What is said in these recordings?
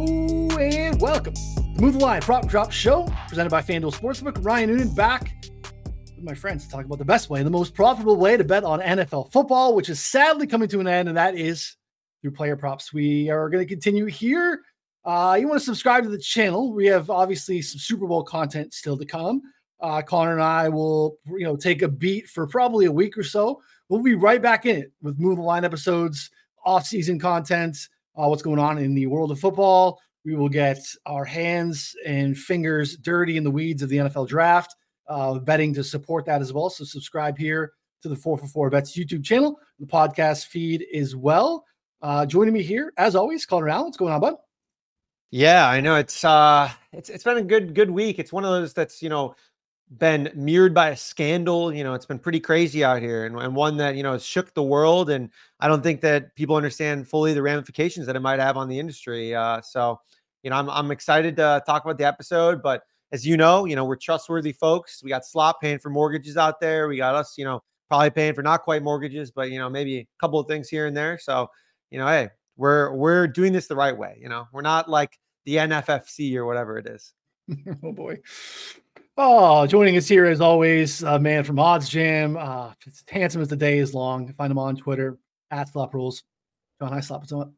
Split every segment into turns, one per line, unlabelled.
and welcome. The Move the Line Prop Drop Show, presented by FanDuel Sportsbook. Ryan Noonan back with my friends to talk about the best way, the most profitable way to bet on NFL football, which is sadly coming to an end, and that is through player props. We are going to continue here. Uh, you want to subscribe to the channel. We have obviously some Super Bowl content still to come. Uh, Connor and I will, you know, take a beat for probably a week or so. We'll be right back in it with Move the Line episodes, off-season content, uh, what's going on in the world of football. We will get our hands and fingers dirty in the weeds of the NFL draft, uh, betting to support that as well. So subscribe here to the 4 for 4 Bets YouTube channel, the podcast feed as well. Uh, joining me here, as always, Connor Allen. What's going on, bud?
Yeah, I know it's uh it's it's been a good good week. It's one of those that's you know been mirrored by a scandal. You know, it's been pretty crazy out here, and, and one that you know shook the world. And I don't think that people understand fully the ramifications that it might have on the industry. Uh, so, you know, I'm I'm excited to talk about the episode. But as you know, you know, we're trustworthy folks. We got slop paying for mortgages out there. We got us, you know, probably paying for not quite mortgages, but you know, maybe a couple of things here and there. So, you know, hey, we're we're doing this the right way. You know, we're not like the NFFC or whatever it is.
oh boy. Oh, joining us here as always, a man from Odds Jam. Uh, it's handsome as the day is long. Find him on Twitter at Slop Rules. John, hi, Slop. What's up?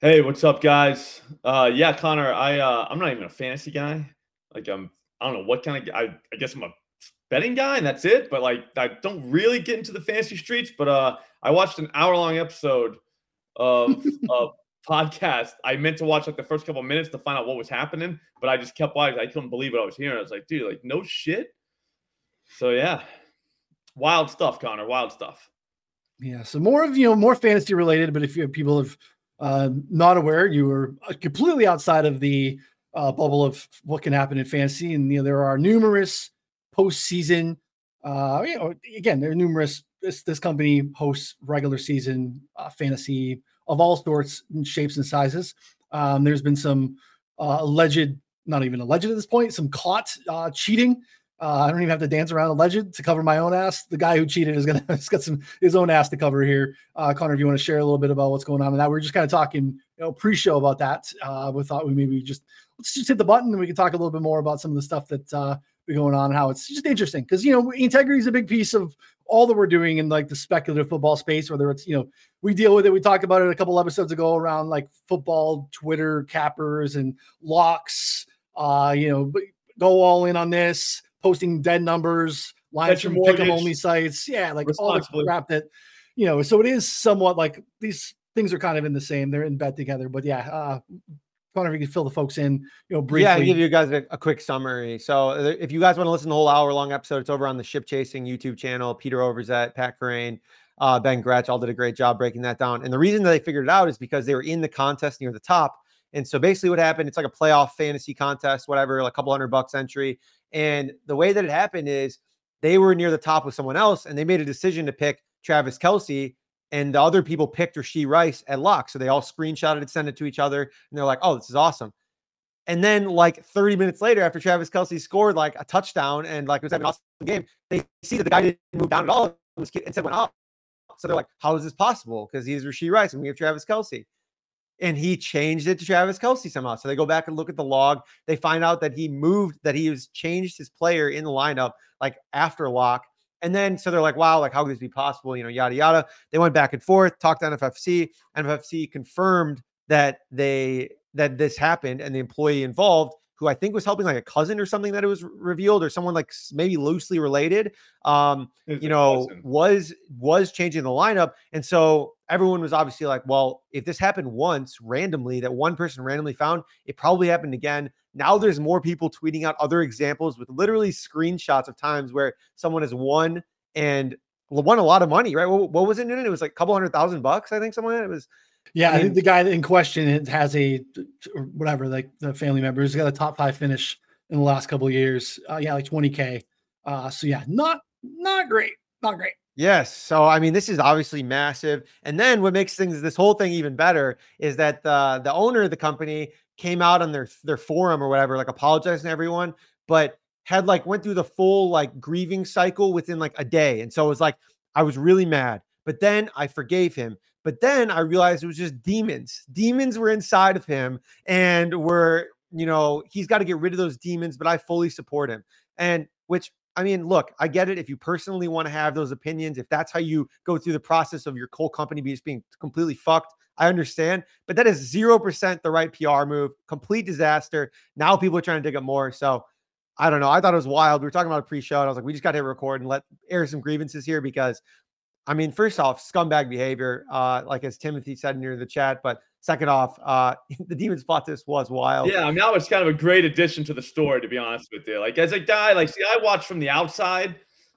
Hey, what's up, guys? Uh, yeah, Connor, I uh, I'm not even a fantasy guy. Like, I'm I don't know what kind of I I guess I'm a betting guy, and that's it. But like, I don't really get into the fantasy streets. But uh, I watched an hour long episode of of podcast. I meant to watch like the first couple minutes to find out what was happening, but I just kept watching. I couldn't believe what I was hearing. I was like, dude, like no shit. So yeah, wild stuff, Connor. Wild stuff.
Yeah. So more of you know more fantasy related, but if you people have uh, not aware, you were uh, completely outside of the uh, bubble of what can happen in fantasy, and you know there are numerous postseason. Uh, you know, again, there are numerous. This this company hosts regular season uh, fantasy of all sorts and shapes and sizes. Um, there's been some uh, alleged, not even alleged at this point, some caught uh, cheating. Uh, I don't even have to dance around alleged to cover my own ass. The guy who cheated is gonna has got some his own ass to cover here. Uh, Connor, if you want to share a little bit about what's going on in that, we are just kind of talking, you know, pre-show about that. Uh, we thought we maybe just let's just hit the button and we can talk a little bit more about some of the stuff that uh, going on and how it's just interesting because you know integrity is a big piece of all that we're doing in like the speculative football space whether it's you know we deal with it we talked about it a couple episodes ago around like football twitter cappers and locks uh you know go all in on this posting dead numbers lines from pick only sites yeah like all the crap that you know so it is somewhat like these things are kind of in the same they're in bed together but yeah uh Connor, if you could fill the folks in, you know, briefly.
Yeah, I'll give you guys a, a, quick summary. So, if you guys want to listen to the whole hour long episode, it's over on the Ship Chasing YouTube channel. Peter Overzet, Pat Kerrane, uh, Ben Gretch all did a great job breaking that down. And the reason that they figured it out is because they were in the contest near the top. And so, basically, what happened, it's like a playoff fantasy contest, whatever, like a couple hundred bucks entry. And the way that it happened is they were near the top with someone else and they made a decision to pick Travis Kelce and the other people picked Rashee Rice at lock. So they all screenshotted it, sent it to each other, and they're like, oh, this is awesome. And then, like 30 minutes later, after Travis Kelce scored like a touchdown and like it was an awesome game, they see that the guy didn't move down at all and said went up. So they're like, how is this possible? Because he's Rashee Rice and we have Travis Kelce. And he changed it to Travis Kelce somehow. So they go back and look at the log. They find out that he moved, that he has changed his player in the lineup like after lock and then so they're like, wow, like how could this be possible? You know, yada yada. They went back and forth, talked to NFFC. NFFC confirmed that they that this happened, and the employee involved, who I think was helping like a cousin or something that it was revealed, or someone like maybe loosely related, um, you know, was was changing the lineup. And so everyone was obviously like, well, if this happened once randomly, that one person randomly found, it probably happened again. Now there's more people tweeting out other examples with literally screenshots of times where someone has won and won a lot of money, right? What, what was it, Noonan? It was like a couple hundred thousand bucks, I think. Someone it was.
Yeah, I, mean, the guy in question has a whatever, like the family member who's got a top five finish in the last couple of years. Uh, yeah, like 20k. Uh, so yeah, not not great, not great.
Yes. So I mean, this is obviously massive. And then what makes things this whole thing even better is that the the owner of the company came out on their their forum or whatever, like apologizing to everyone, but had like went through the full like grieving cycle within like a day. And so it was like I was really mad, but then I forgave him. But then I realized it was just demons. Demons were inside of him and were, you know, he's got to get rid of those demons, but I fully support him. And which I mean, look, I get it. If you personally want to have those opinions, if that's how you go through the process of your coal company being completely fucked, I understand. But that is 0% the right PR move, complete disaster. Now people are trying to dig up more. So I don't know. I thought it was wild. We were talking about a pre-show, and I was like, we just got to record and let air some grievances here because, I mean, first off, scumbag behavior, uh, like as Timothy said near the chat. But second off, uh, the Demons plot this was wild.
Yeah, I mean, that was kind of a great addition to the story, to be honest with you. Like as a guy, like see, I watch from the outside.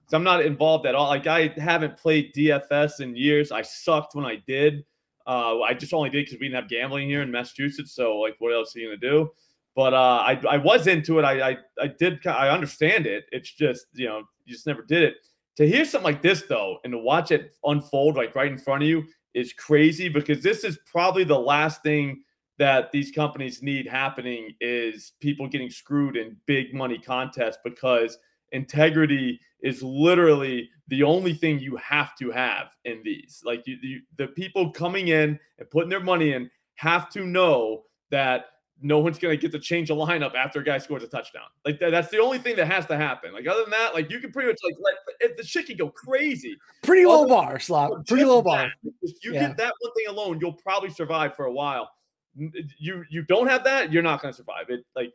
So I'm not involved at all. Like I haven't played DFS in years. I sucked when I did. Uh, I just only did because we didn't have gambling here in Massachusetts. So like, what else are you gonna do? But uh, I I was into it. I I, I did. I understand it. It's just you know you just never did it. To hear something like this though, and to watch it unfold like right in front of you is crazy because this is probably the last thing that these companies need happening is people getting screwed in big money contests because integrity is literally the only thing you have to have in these. Like you, you, the people coming in and putting their money in have to know that no one's going to get to change a lineup after a guy scores a touchdown. Like that, that's the only thing that has to happen. Like other than that, like you can pretty much like let the shit can go crazy.
Pretty low other, bar, slot. Pretty low bar.
If you yeah. get that one thing alone, you'll probably survive for a while. You you don't have that, you're not going to survive. It like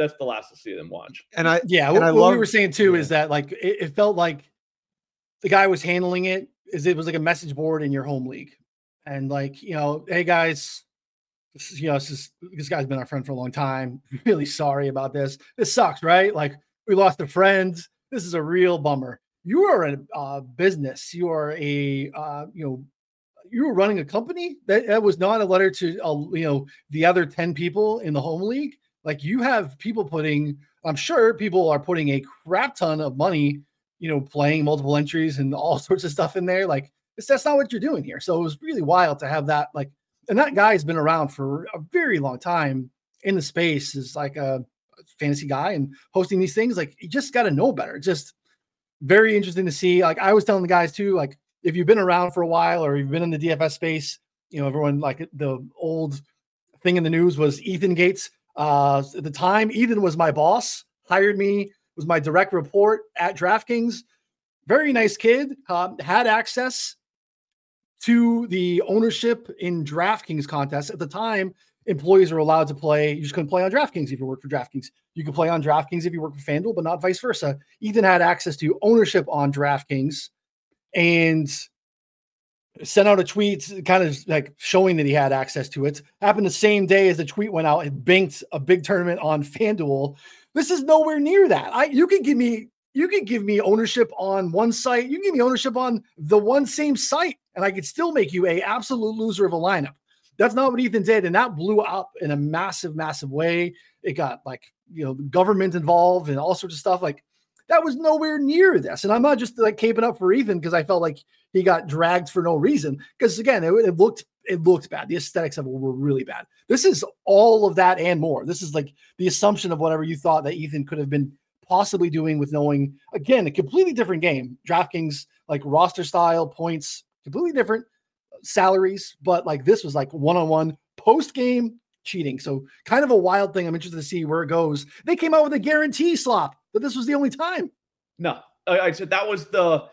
that's the last to see them watch.
And I
yeah,
and
what,
I
what
love,
we were saying too yeah. is that like it, it felt like the guy was handling it is it was like a message board in your home league, and like you know, hey guys, this is, you know, this is this guy's been our friend for a long time. Really sorry about this. This sucks, right? Like we lost a friend. This is a real bummer. You are a uh, business. You are a uh, you know you were running a company that, that was not a letter to uh, you know the other 10 people in the home league like you have people putting i'm sure people are putting a crap ton of money you know playing multiple entries and all sorts of stuff in there like it's, that's not what you're doing here. So it was really wild to have that like and that guy's been around for a very long time in the space is like a fantasy guy and hosting these things like you just got to know better. Just very interesting to see. Like i was telling the guys too like if you've been around for a while or you've been in the dfs space you know everyone like the old thing in the news was ethan gates uh at the time ethan was my boss hired me was my direct report at draftkings very nice kid um, had access to the ownership in DraftKings contests. At the time, employees are allowed to play. You just couldn't play on DraftKings if you work for DraftKings. You could play on DraftKings if you work for FanDuel, but not vice versa. Ethan had access to ownership on DraftKings and sent out a tweet kind of like showing that he had access to it. Happened the same day as the tweet went out and banked a big tournament on FanDuel. This is nowhere near that. I you could give me you could give me ownership on one site, you can give me ownership on the one same site and I could still make you a absolute loser of a lineup. That's not what Ethan did, and that blew up in a massive, massive way. It got like you know government involved and all sorts of stuff. Like that was nowhere near this. And I'm not just like caping up for Ethan because I felt like he got dragged for no reason. Because again, it, it, looked it looked bad. The aesthetics of it were really bad. This is all of that and more. This is like the assumption of whatever you thought that Ethan could have been possibly doing with knowing again a completely different game. DraftKings like roster style points completely different uh, salaries, but like this was like one on one post game cheating. So kind of a wild thing. I'm interested to see where it goes. They came out with a guarantee slop, but this was the only time.
No, I, I said that was the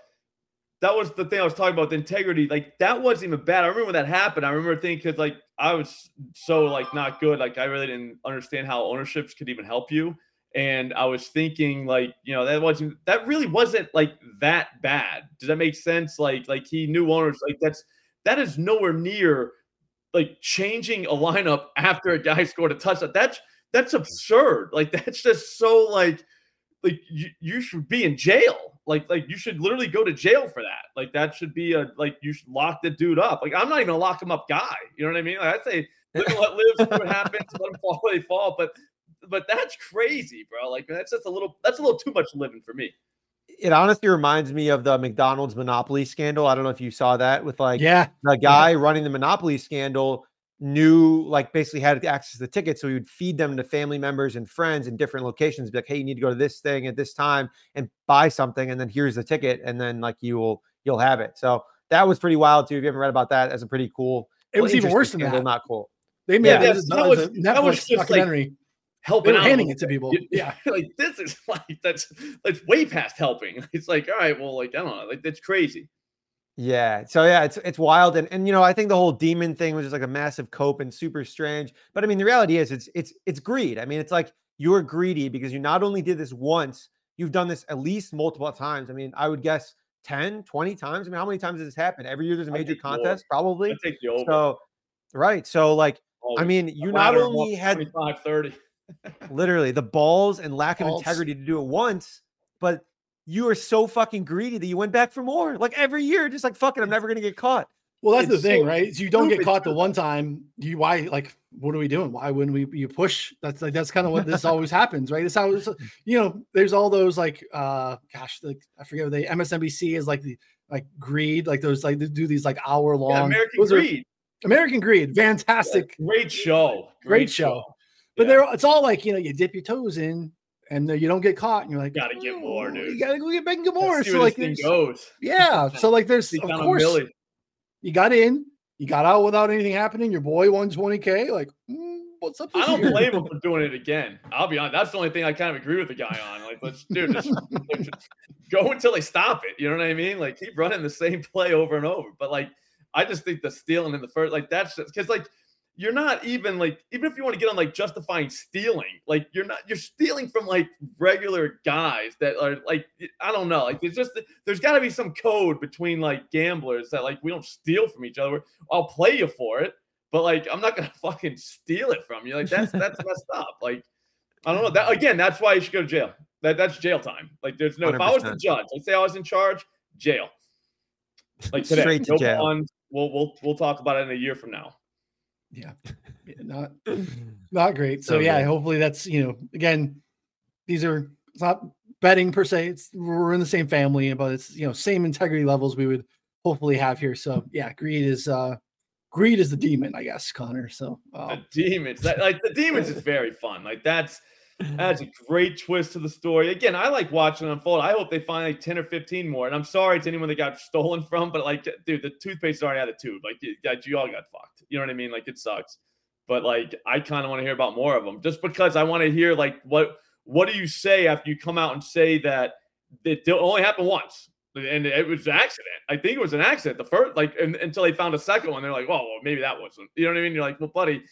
that was the thing I was talking about. The integrity, like that wasn't even bad. I remember when that happened. I remember thinking because like I was so like not good. Like I really didn't understand how ownerships could even help you and I was thinking like, you know, that wasn't that really wasn't like that bad. Does that make sense? Like, like he knew owners like that's that is nowhere near like changing a lineup after a guy scored a touchdown. That's that's absurd. Like that's just so like like you, you should be in jail. Like like you should literally go to jail for that. Like that should be a like you should lock the dude up. Like I'm not even a lock him up guy. You know what I mean? Like, I'd say let live, see what happens, let them fall, they fall. But but that's crazy, bro. Like that's just a little that's a little too much living for me.
It honestly reminds me of the McDonald's monopoly scandal. I don't know if you saw that with like
yeah
the guy yeah. running the monopoly scandal knew like basically had access to the tickets so he would feed them to family members and friends in different locations be like hey you need to go to this thing at this time and buy something and then here's the ticket and then like you will you'll have it so that was pretty wild too. If you haven't read about that, that's a pretty cool.
It was even worse than
scandal,
that.
Not cool.
They made
Yeah.
it
That
as
was- that was
Netflix
just like-
documentary.
Helping
they
out
handing it to people. Yeah.
like this is like that's that's way past helping. It's like, all right, well, like I don't know, like that's crazy.
Yeah. So yeah, it's it's wild, and and you know I think the whole demon thing was just like a massive cope and super strange. But I mean, the reality is, it's it's it's greed. I mean, it's like you're greedy because you not only did this once, you've done this at least multiple times. I mean, I would guess 10, 20 times. I mean, how many times does this happen? Every year there's a major
think more.
contest, probably.
I take the over.
So, right. So like, I mean,
A
you not only had
30.
Literally the balls and lack of
Balls.
integrity to do it once, but you are so fucking greedy that you went back for more. Like every year, just like fuck it, I'm never gonna get caught.
Well, that's the thing,
so
right? So you don't get caught the one time. You why like what are we doing? Why wouldn't we you push? That's like that's kind of what this always happens, right? It's how it's, you know, there's all those like uh gosh, like I forget what they MSNBC is like the like greed, like those like they do these like hour long
Yeah, American
those are-
Greed.
American Greed, fantastic.
Great show.
Great show. But
Yeah.
they're it's all like, you know, you dip your toes in and you don't get caught and you're like,
Gotta get more,
"Oh,
dude."
You gotta go get back and get more. So like
this goes.
yeah. So like there's of course you got in, you got out without anything happening. Your boy won 20k. Like, mm, what's up?
I don't blame him for doing it again. I'll be honest. That's the only thing I kind of agree with the guy on. Like, let's dude, just, just go until they stop it. You know what I mean? Like, keep running the same play over and over. But like, I just think the stealing in the first, like, that's just because like you're not even like even if you want to get on like justifying stealing, like you're not you're stealing from like regular guys that are like I don't know, like it's just there's got to be some code between like gamblers that like we don't steal from each other. I'll play you for it, but like I'm not gonna fucking steal it from you. Like that's that's messed up. Like I don't know that again. That's why you should go to jail. That that's jail time. Like there's no. If I was the judge, let's say I was in charge, jail. Like today,
Straight to
no
jail.
bonds. We'll we'll we'll talk about it in a year from now.
Yeah. Yeah, not not great. So,
So
yeah,
good.
hopefully that's you know again, these are it's not betting per se. It's we're in the same family, but it's you know same integrity levels we would hopefully have here. So yeah, greed is uh greed is the demon, I guess, Connor. So uh,
The demons, that, like the demons, is very fun. Like that's that's a great twist to the story. Again, I like watching unfold. I hope they find like ten or fifteen more. And I'm sorry to anyone that got stolen from, but like, dude, the toothpaste already out of tube. Like, you, you all got fucked. You know what I mean? Like, it sucks. But like, I kind of want to hear about more of them, just because I want to hear like what what do you say after you come out and say that it only happened once. And it was an accident. I think it was an accident. The first, like, and, until they found a second one, they're like, "Oh, well, maybe that wasn't." You know what I mean? You're like, "Well, buddy,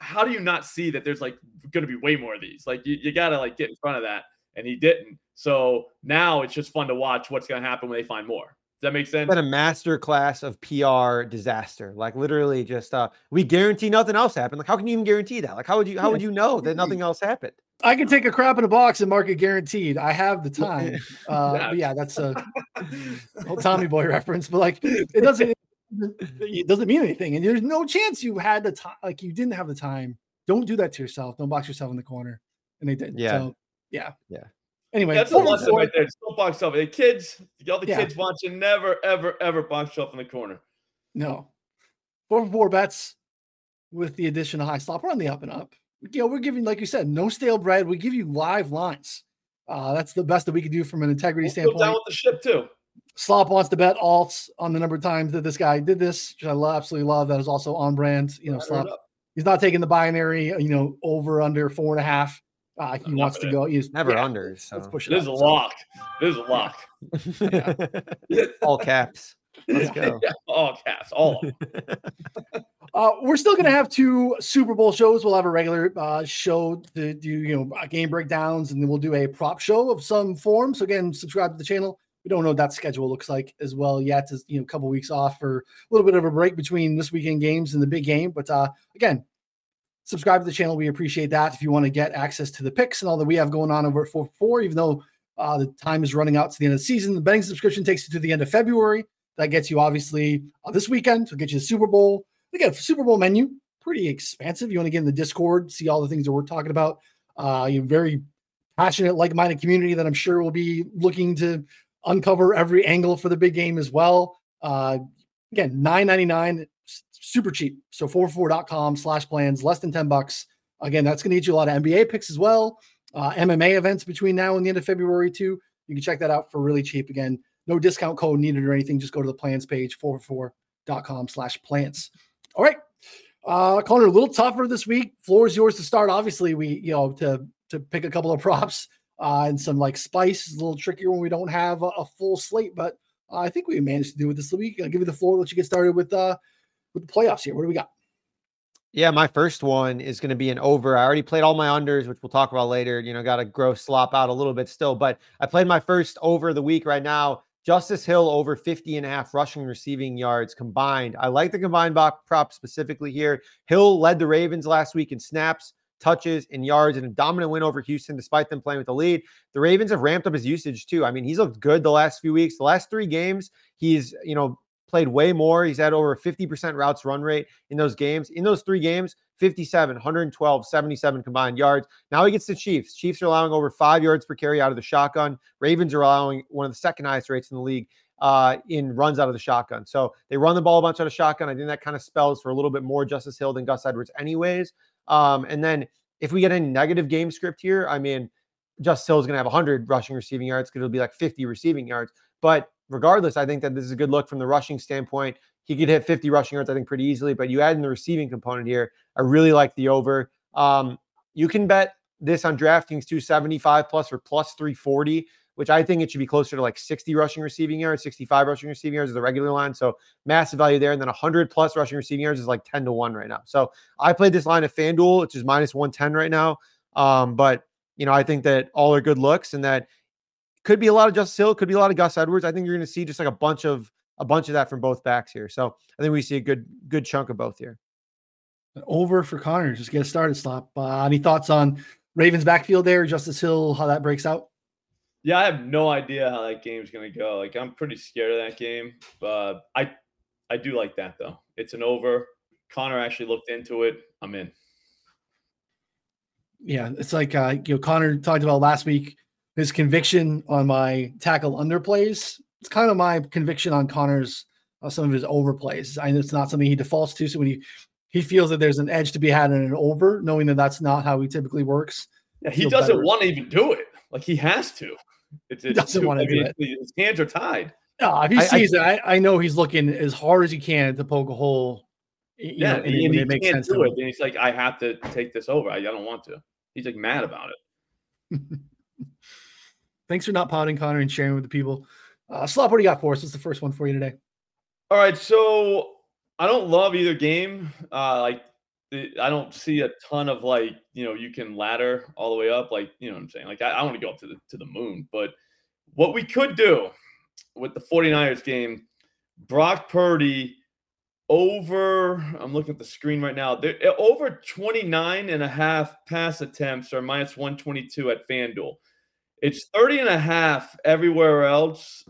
how do you not see that there's like going to be way more of these? Like you, you got to like get in front of that. And he didn't. So now it's just fun to watch what's going to happen when they find more. Does that make sense?
been a master class of PR disaster. Like literally, just uh, we guarantee nothing else happened. Like, how can you even guarantee that? Like, how would you how would you know that nothing else happened?
I can take a crap in a box and mark it guaranteed. I have the time. Uh,
Yeah.
yeah, that's a whole Tommy Boy reference, but like it doesn't it doesn't mean anything, and there's no chance you had the time. Like you didn't have the time. Don't do that to yourself. Don't box yourself in the corner. And they did.
Yeah.
So, yeah.
Yeah.
Anyway,
That's a
four
lesson right there. Don't box yourself. Hey, kids, all the
Yeah.
kids watching, never, ever, ever box yourself in the corner.
No. Four for four bets with the addition of Hyslop. We're on the up and up. You know, we're giving, like you said, no stale bread. We give you live lines. Uh, that's the best that we can do from an integrity
We'll
standpoint.
down with the ship too.
Slop wants to bet alts on the number of times that this guy did this, which I love, absolutely love. That is also on brand. You know,
Ladder
Slop. He's not taking the binary, you know, over under four and a half. Uh, he
I'm
wants to go. He's
Never
yeah,
under.
Let's
So.
push it.
This is a.
So,
lock. This is a lock.
All caps. Let's go.
Yeah, all caps, all. of.
Uh, we're still going to have two Super Bowl shows. We'll have a regular uh, show to do, you know, uh, game breakdowns, and then we'll do a prop show of some form. So again, subscribe to the channel. We don't know what that schedule looks like as well yet. As you know, a couple weeks off for a little bit of a break between this weekend games and the big game. But uh, again, subscribe to the channel. We appreciate that. If you want to get access to the picks and all that we have going on over at 4 4, even though uh, the time is running out to the end of the season, the betting subscription takes you to the end of February. That gets you obviously uh, this weekend. So get you the Super Bowl. Again, Super Bowl menu, pretty expansive. You want to get in the Discord, see all the things that we're talking about. Uh, you're very passionate, like-minded community that I'm sure will be looking to uncover every angle for the big game as well. Uh, again, nine ninety nine, super cheap. So 44.com slash plans, less than 10 bucks. Again, that's going to get you a lot of NBA picks as well. Uh, MMA events between now and the end of February too. You can check that out for really cheap. Again, No discount code needed or anything. Just go to the plans page, 4for4.com slash plants. All right. Uh, Connor, a little tougher this week. Floor is yours to start. Obviously, we, you know, to to pick a couple of props uh, and some like spice is a little trickier when we don't have a, a full slate, but uh, I think we managed to do it this week. I'll give you the floor, let you get started with uh with the playoffs here. What do we got?
Yeah, my first one is going to be an over. I already played all my unders, which we'll talk about later. You know, got to gross slop out a little bit still, but I played my first over of the week right now. Justice Hill over 50 and a half rushing receiving yards combined. I like the combined prop specifically here. Hill led the Ravens last week in snaps, touches, and yards in a dominant win over Houston, despite them playing with the lead. The Ravens have ramped up his usage too. I mean, he's looked good the last few weeks. The last three games, he's, you know, played way more. He's had over 50% routes run rate in those games. In those three games, 57, 112, 77 combined yards. Now he gets the Chiefs. Chiefs are allowing over five yards per carry out of the shotgun. Ravens are allowing one of the second highest rates in the league uh, in runs out of the shotgun. So they run the ball a bunch out of shotgun. I think that kind of spells for a little bit more Justice Hill than Gus Edwards, anyways. Um, and then if we get any negative game script here, I mean, Hill is going to have 100 rushing receiving yards because it'll be like 50 receiving yards. But regardless, I think that this is a good look from the rushing standpoint. He could hit 50 rushing yards, I think, pretty easily. But you add in the receiving component here. I really like the over. Um, you can bet this on DraftKings 275 plus or plus 340, which I think it should be closer to like 60 rushing receiving yards, 65 rushing receiving yards is the regular line. So massive value there. And then 100 plus rushing receiving yards is like 10 to 1 right now. So I played this line at FanDuel, which is minus 110 right now. Um, but you know, I think that all are good looks and that could be a lot of Justice Hill, could be a lot of Gus Edwards. I think you're going to see just like a bunch of a bunch of that from both backs here. So I think we see a good good chunk of both here.
Over for Connor. Just get started, Slop. Uh, any thoughts on Ravens backfield there, Justice Hill, how that breaks out?
Yeah, I have no idea how that game's gonna go. Like I'm pretty scared of that game. But I I do like that though. It's an over. Connor actually looked into it. I'm in.
Yeah, it's like uh, you know, Connor talked about last week his conviction on my tackle underplays. It's kind of my conviction on Connor's uh, some of his overplays. I know it's not something he defaults to. So when he he feels that there's an edge to be had in an over, knowing that that's not how he typically works.
Yeah, he doesn't better. want to even do it. Like he has to.
It's, it's doesn't too, want to do it.
His hands are tied.
No, if he I, sees I, it, I, I, know he's looking as hard as he can to poke a hole.
yeah, know, and, and, and he makes can't sense do it. And he's like, I have to take this over. I, I don't want to. He's like mad about it.
Thanks for not potting Connor, and sharing with the people. Uh, Slop, what do you got for us? What's the first one for you today?
All right, so I don't love either game. Uh, like I don't see a ton of like you know you can ladder all the way up. Like you know what I'm saying. Like I, I want to go up to the to the moon. But what we could do with the 49ers game, Brock Purdy over i'm looking at the screen right now eh, over 29 and a half pass attempts or minus 122 at fanduel it's 30 and a half everywhere else.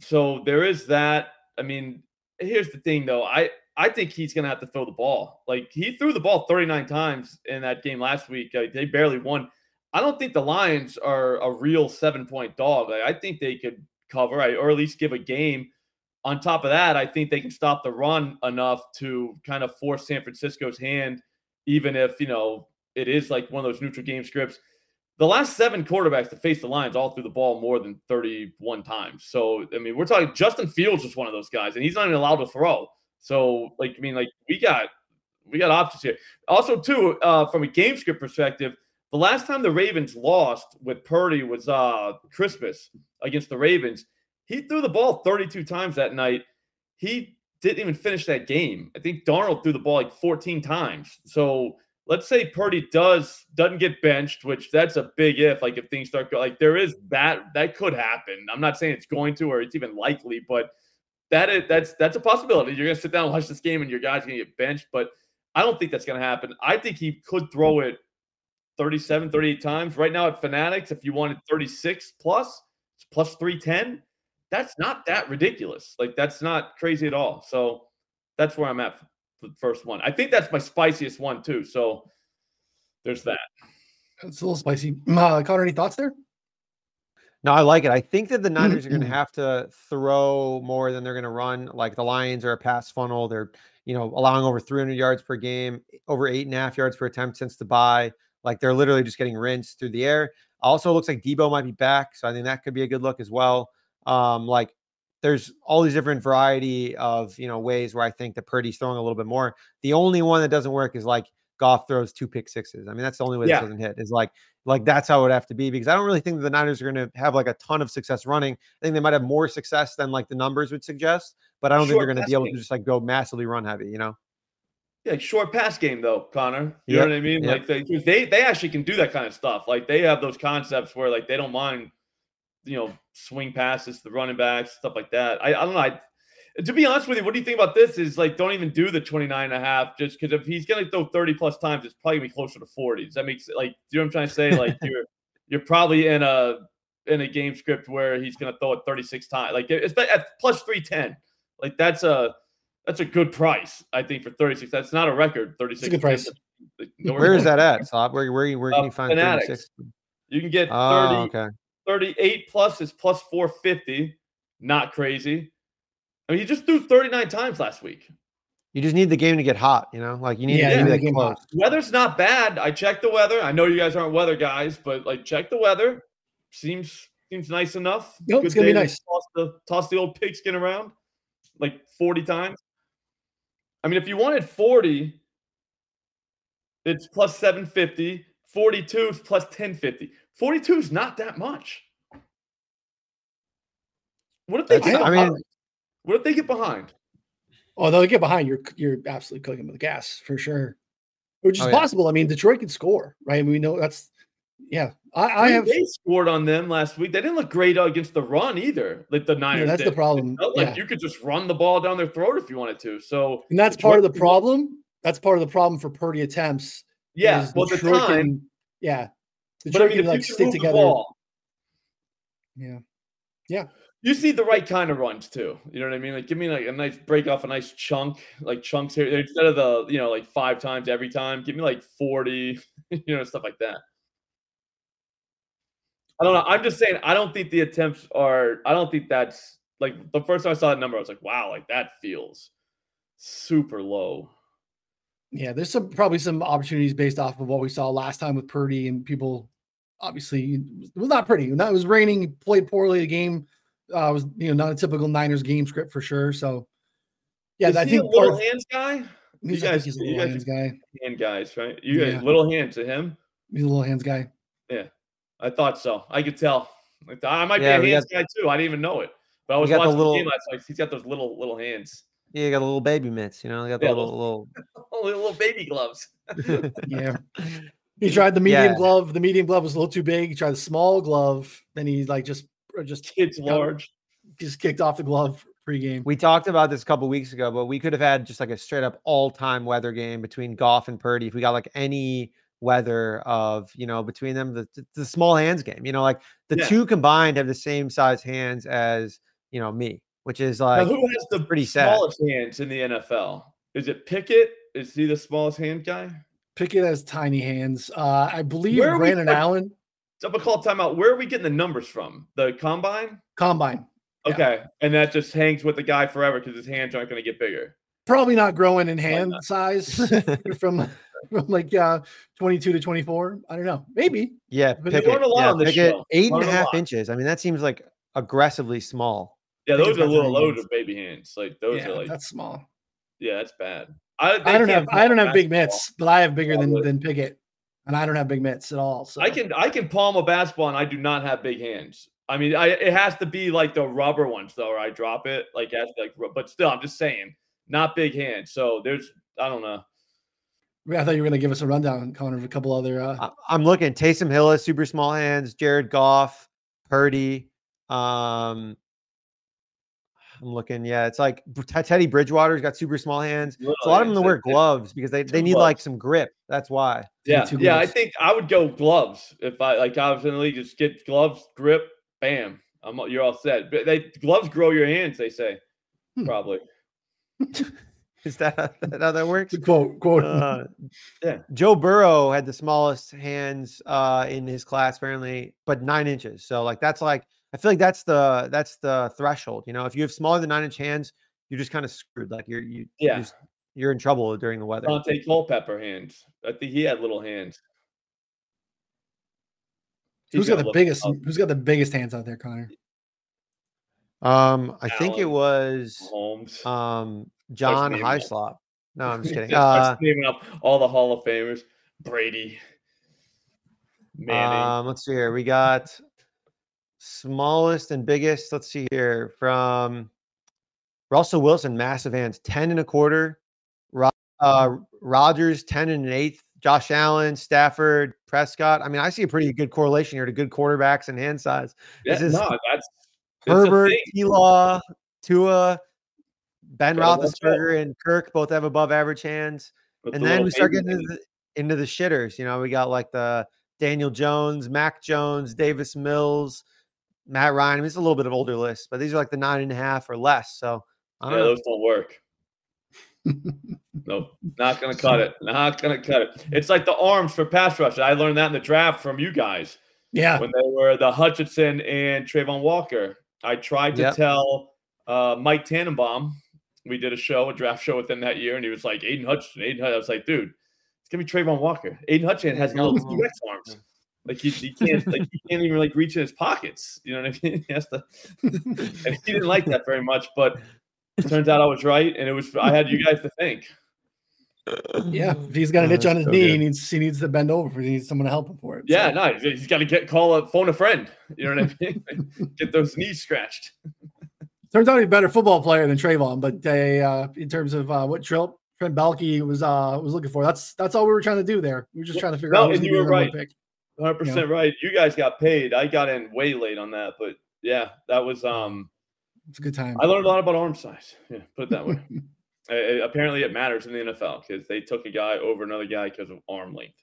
So there is that. I mean, here's the thing though. I I think he's going to have to throw the ball. Like he threw the ball 39 times in that game last week. Uh, they barely won. I don't think the Lions are a real seven point dog. Like, I think they could cover, or at least give a game. On top of that, I think they can stop the run enough to kind of force San Francisco's hand, even if you know it is like one of those neutral game scripts the last seven quarterbacks to face the Lions all threw the ball more than 31 times. So, I mean, we're talking Justin Fields is one of those guys, and he's not even allowed to throw. So, like, I mean, like, we got we got options here. Also, too, uh, from a game script perspective, the last time the Ravens lost with Purdy was uh Christmas against the Ravens. He threw the ball 32 times that night. He didn't even finish that game. I think Darnold threw the ball like 14 times. So let's say Purdy does doesn't get benched, which that's a big if. Like if things start go, like there is that that could happen. I'm not saying it's going to or it's even likely, but that is that's that's a possibility. You're gonna sit down and watch this game and your guy's gonna get benched, but I don't think that's gonna happen. I think he could throw it 37, 38 times. Right now at Fanatics, if you wanted 36 plus, it's plus 310. That's not that ridiculous. Like that's not crazy at all. So that's where I'm at for the first one. I think that's my spiciest one too. So there's that.
It's a little spicy. Uh, Connor, any thoughts there?
No, I like it. I think that the Niners are going to have to throw more than they're going to run. Like the Lions are a pass funnel. They're, you know, allowing over 300 yards per game, over eight and a half yards per attempt since the bye. Like they're literally just getting rinsed through the air. Also, looks like Deebo might be back, so I think that could be a good look as well. Um, like there's all these different variety of you know ways where I think that Purdy's throwing a little bit more. The only one that doesn't work is like Goff throws two pick sixes. I mean, that's the only way
Yeah.
this doesn't hit. Is like like that's how it would have to be because I don't really think that the Niners are going to have like a ton of success running. I think they might have more success than like the numbers would suggest, but I don't think they're going to be able to just like go massively run heavy. You know?
Yeah, short pass game though, Connor. You
Yep,
know what I mean?
yep.
Like they, they they actually can do that kind of stuff. Like they have those concepts where like they don't mind, you know, swing passes to the running backs, stuff like that. I, I don't know. I, to be honest with you, what do you think about this? Is like don't even do the 29 and a half just because if he's gonna throw 30 plus times, it's probably gonna be closer to 40. Does that make sense? Like, do you know what I'm trying to say? Like you're you're probably in a in a game script where he's gonna throw it 36 times. Like it's at plus 310. Like that's a that's a good price, I think, for 36. That's not a record. 36.
It's a good price.
Where is that at? Slob? Where where where
Uh,
can you find
Fanatics.
36?
You can get 30,
Oh, okay.
38 plus is plus 450. Not crazy. I mean, he just threw 39 times last week.
You just need the game to get hot. You know, like you need
Yeah,
to
you
be
need
like
the game
close.
hot.
Weather's not bad. I checked the weather. I know you guys aren't weather guys, but like check the weather. Seems seems nice enough.
Nope, it's gonna be
day to
nice.
Toss the toss the old pigskin around like 40 times. I mean, if you wanted 40, it's plus 750. 42 is plus 1050. 42 is not that much. What if they
That's- I mean-
what if they get behind?
Oh, they'll get behind, you're you're absolutely cooking with gas for sure. Which is
Oh, yeah.
possible. I mean, Detroit can score, right? I mean, we know that's yeah. I, I have
Bay scored on them last week. They didn't look great uh, against the run either. Like the Niners.
that's the
did. It
problem,
like
yeah.
you could just run the ball down their throat if you wanted to. So
and that's part of the
Detroit-
problem. That's part of the problem for Purdy attempts.
yeah, well the
Detroit
time,
can- yeah.
but I mean,
can like stick
the
together.
Yeah,
Yeah.
You see the right kind of runs too. You know what I mean? Like give me like a nice break off a nice chunk, like chunks here instead of the you know like five times every time. Give me like forty, you know, stuff like that. I don't know. I'm just saying. I don't think the attempts are. I don't think that's like the first time I saw that number. I was like, wow, like that feels super low.
Yeah, there's some probably some opportunities based off of what we saw last time with Purdy and people. Obviously, it was not pretty. That was raining. Played poorly. The game uh, was you know not a typical Niners game script for sure. So yeah,
Is
I
he
think part
little
of,
hands guy.
he's,
you
I think
guys-
he's a
you
little
guys-
hands guy.
Hand guys, right? You guys,
Yeah.
little hands to him.
He's a little hands guy.
Yeah, I thought so. I could tell. Like, I might
Yeah,
be a hands guy too. I didn't even know it. But I was
got the
watching the,
little-
game last night. He's got those little little hands,
Yeah, you got a little baby mitts. You know, they got the
Yeah,
little little.
oh, little, little baby gloves.
Yeah. He tried the medium
Yeah.
glove. The medium glove was a little too big. He tried the small glove. Then he like just just
Kids large.
just kicked off the glove pregame.
We talked about this a couple weeks ago, but we could have had just like a straight up all time weather game between Goff and Purdy if we got like any weather of you know between them the, the, the small hands game. You know, like the
Yeah.
two combined have the same size hands as you know me, which is
Now,
like
who has the
pretty sad.
smallest hands in the NFL? Is it Pickett? Is he the smallest hand guy?
Pickett has tiny hands. Uh, I believe
Where are we
Brandon Allen
So I'm gonna call timeout. Where are we getting the numbers from? The combine?
combine. Yeah.
Okay, and that just hangs with the guy forever because his hands aren't going to get bigger.
Probably not growing in hand size from from like uh 22 to 24. I don't know. Maybe.
yeah,
But they
Pickett,
learn a lot
yeah,
on this
Pickett,
show.
eight and
Learn
a
a lot.
inches. I mean, that seems like aggressively small.
Yeah, those are
got
little
tiny
loads
hands.
of baby hands. Like those
yeah,
are like
that's small.
yeah, that's bad. I,
I don't have I don't have big mitts, but I have bigger than than Pickett. And I don't have big mitts at all. So
I can I can palm a basketball and I do not have big hands. I mean, I it has to be like the rubber ones though, or I drop it like as like, but still, I'm just saying, not big hands. So there's I don't know.
I thought you were gonna give us a rundown, Connor, of a couple other uh
I- I'm looking. Taysom Hill has super small hands. Jared Goff, Purdy. Um, I'm looking. Yeah, it's like Teddy Bridgewater's got super small hands.
Little
So a lot of them
hands,
to wear gloves because they, they
Two
need like some grip. That's why.
Yeah, yeah. I think I would go gloves if I like I was in the league. Just get gloves, grip, bam. I'm you're all set. But they gloves grow your hands. They say
Hmm.
probably.
Is that how, that how that works?
quote quote
Uh,
Yeah.
Joe Burrow had the smallest hands uh, in his class, apparently, but nine inches. So like that's like I feel like that's the that's the threshold. You know, if you have smaller than nine inch hands, you're just kind of screwed. Like you're you
Yeah.
you're, just- you're in trouble during the weather.
Daunte Culpepper hands. I think he had little hands.
who's
He's
got
gonna
the biggest
up.
who's got the biggest hands out there, Connor?
Um, I think it was
Holmes.
um John. Hyslop. No, I'm just kidding. Uh,
naming up all the Hall of Famers. Brady. Manning.
um, let's see here. We got smallest and biggest. Let's see here from Russell Wilson, massive hands, 10 and a quarter. Uh, Rodgers, 10 and an eighth. Josh Allen, Stafford, Prescott. I mean, I see a pretty good correlation here to good quarterbacks and hand size.
yeah,
this is
no, that's
Herbert,
thing.
T Law, Tua, Ben
Gotta.
Roethlisberger, and Kirk both have above average hands.
with
and
the
then we start getting into the, into the shitters. You know, we got like the Daniel Jones, Mac Jones, Davis Mills, Matt Ryan. I mean, it's a little bit of older list, but these are like the nine and a half or less. So I don't
Yeah,
know.
those don't work. nope, not gonna cut it. Not gonna cut it. It's like the arms for pass rush. I learned that in the draft from you guys
Yeah.
when they were the Hutchinson and Travon Walker. I tried to
Yep.
tell uh, Mike Tannenbaum. We did a show, a draft show within that year, and he was like, Aidan Hutchinson, Aidan Hutchinson. I was like, dude, it's gonna be Travon Walker. Aidan Hutchinson has little. T-Rex arms. Like he, he can't like he can't even like reach in his pockets. You know what I mean? He has to and he didn't like that very much, but it turns out I was right, and it was I had you guys to thank.
Yeah. If he's got an
Oh,
itch on his
so
knee,
good.
he needs he needs to bend over. He needs someone to help him for it.
Yeah,
So,
no, he's- he's got to get call a phone a friend. You know what I mean? get those knees scratched.
turns out he's a better football player than Travon, but they uh in terms of uh what Trent Trent Baalke was uh was looking for. That's that's all we were trying to do there. We were just
Yeah.
trying to figure
No,
out who's
and you were right.
pick.
100 percent right. You guys got paid. I got in way late on that, but yeah, that was um.
It's a good time.
I learned a lot about arm size. Yeah, put it that way. Uh, apparently, it matters in the NFL because they took a guy over another guy because of arm length.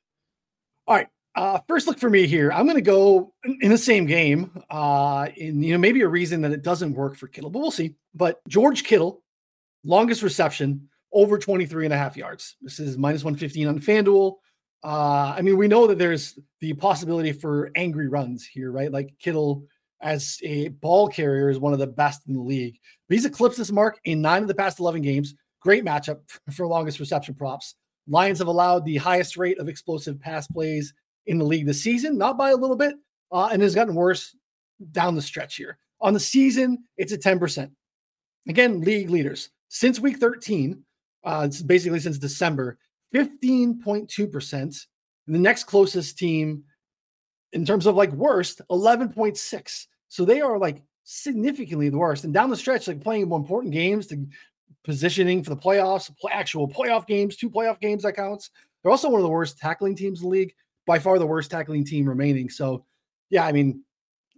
All right.
Uh, first look for me here. I'm going to go in- in the same game. Uh, in you know maybe a reason that it doesn't work for Kittle, but we'll see. But George Kittle, longest reception over 23 and a half yards. This is minus 115 on FanDuel. Uh, I mean, we know that there's the possibility for angry runs here, right? Like Kittle as a ball carrier is one of the best in the league. But he's eclipsed this mark in nine of the past 11 games. Great matchup for longest reception props. Lions have allowed the highest rate of explosive pass plays in the league this season, not by a little bit, uh, and has gotten worse down the stretch here. On the season, it's at 10%. Again, league leaders since week 13, uh, it's basically since December, 15.2%. The next closest team, in terms of like worst, 11.6. So they are like significantly the worst. And down the stretch, like playing more important games the positioning for the playoffs, actual playoff games, two playoff games that counts. They're also one of the worst tackling teams in the league, by far the worst tackling team remaining. So, yeah, I mean,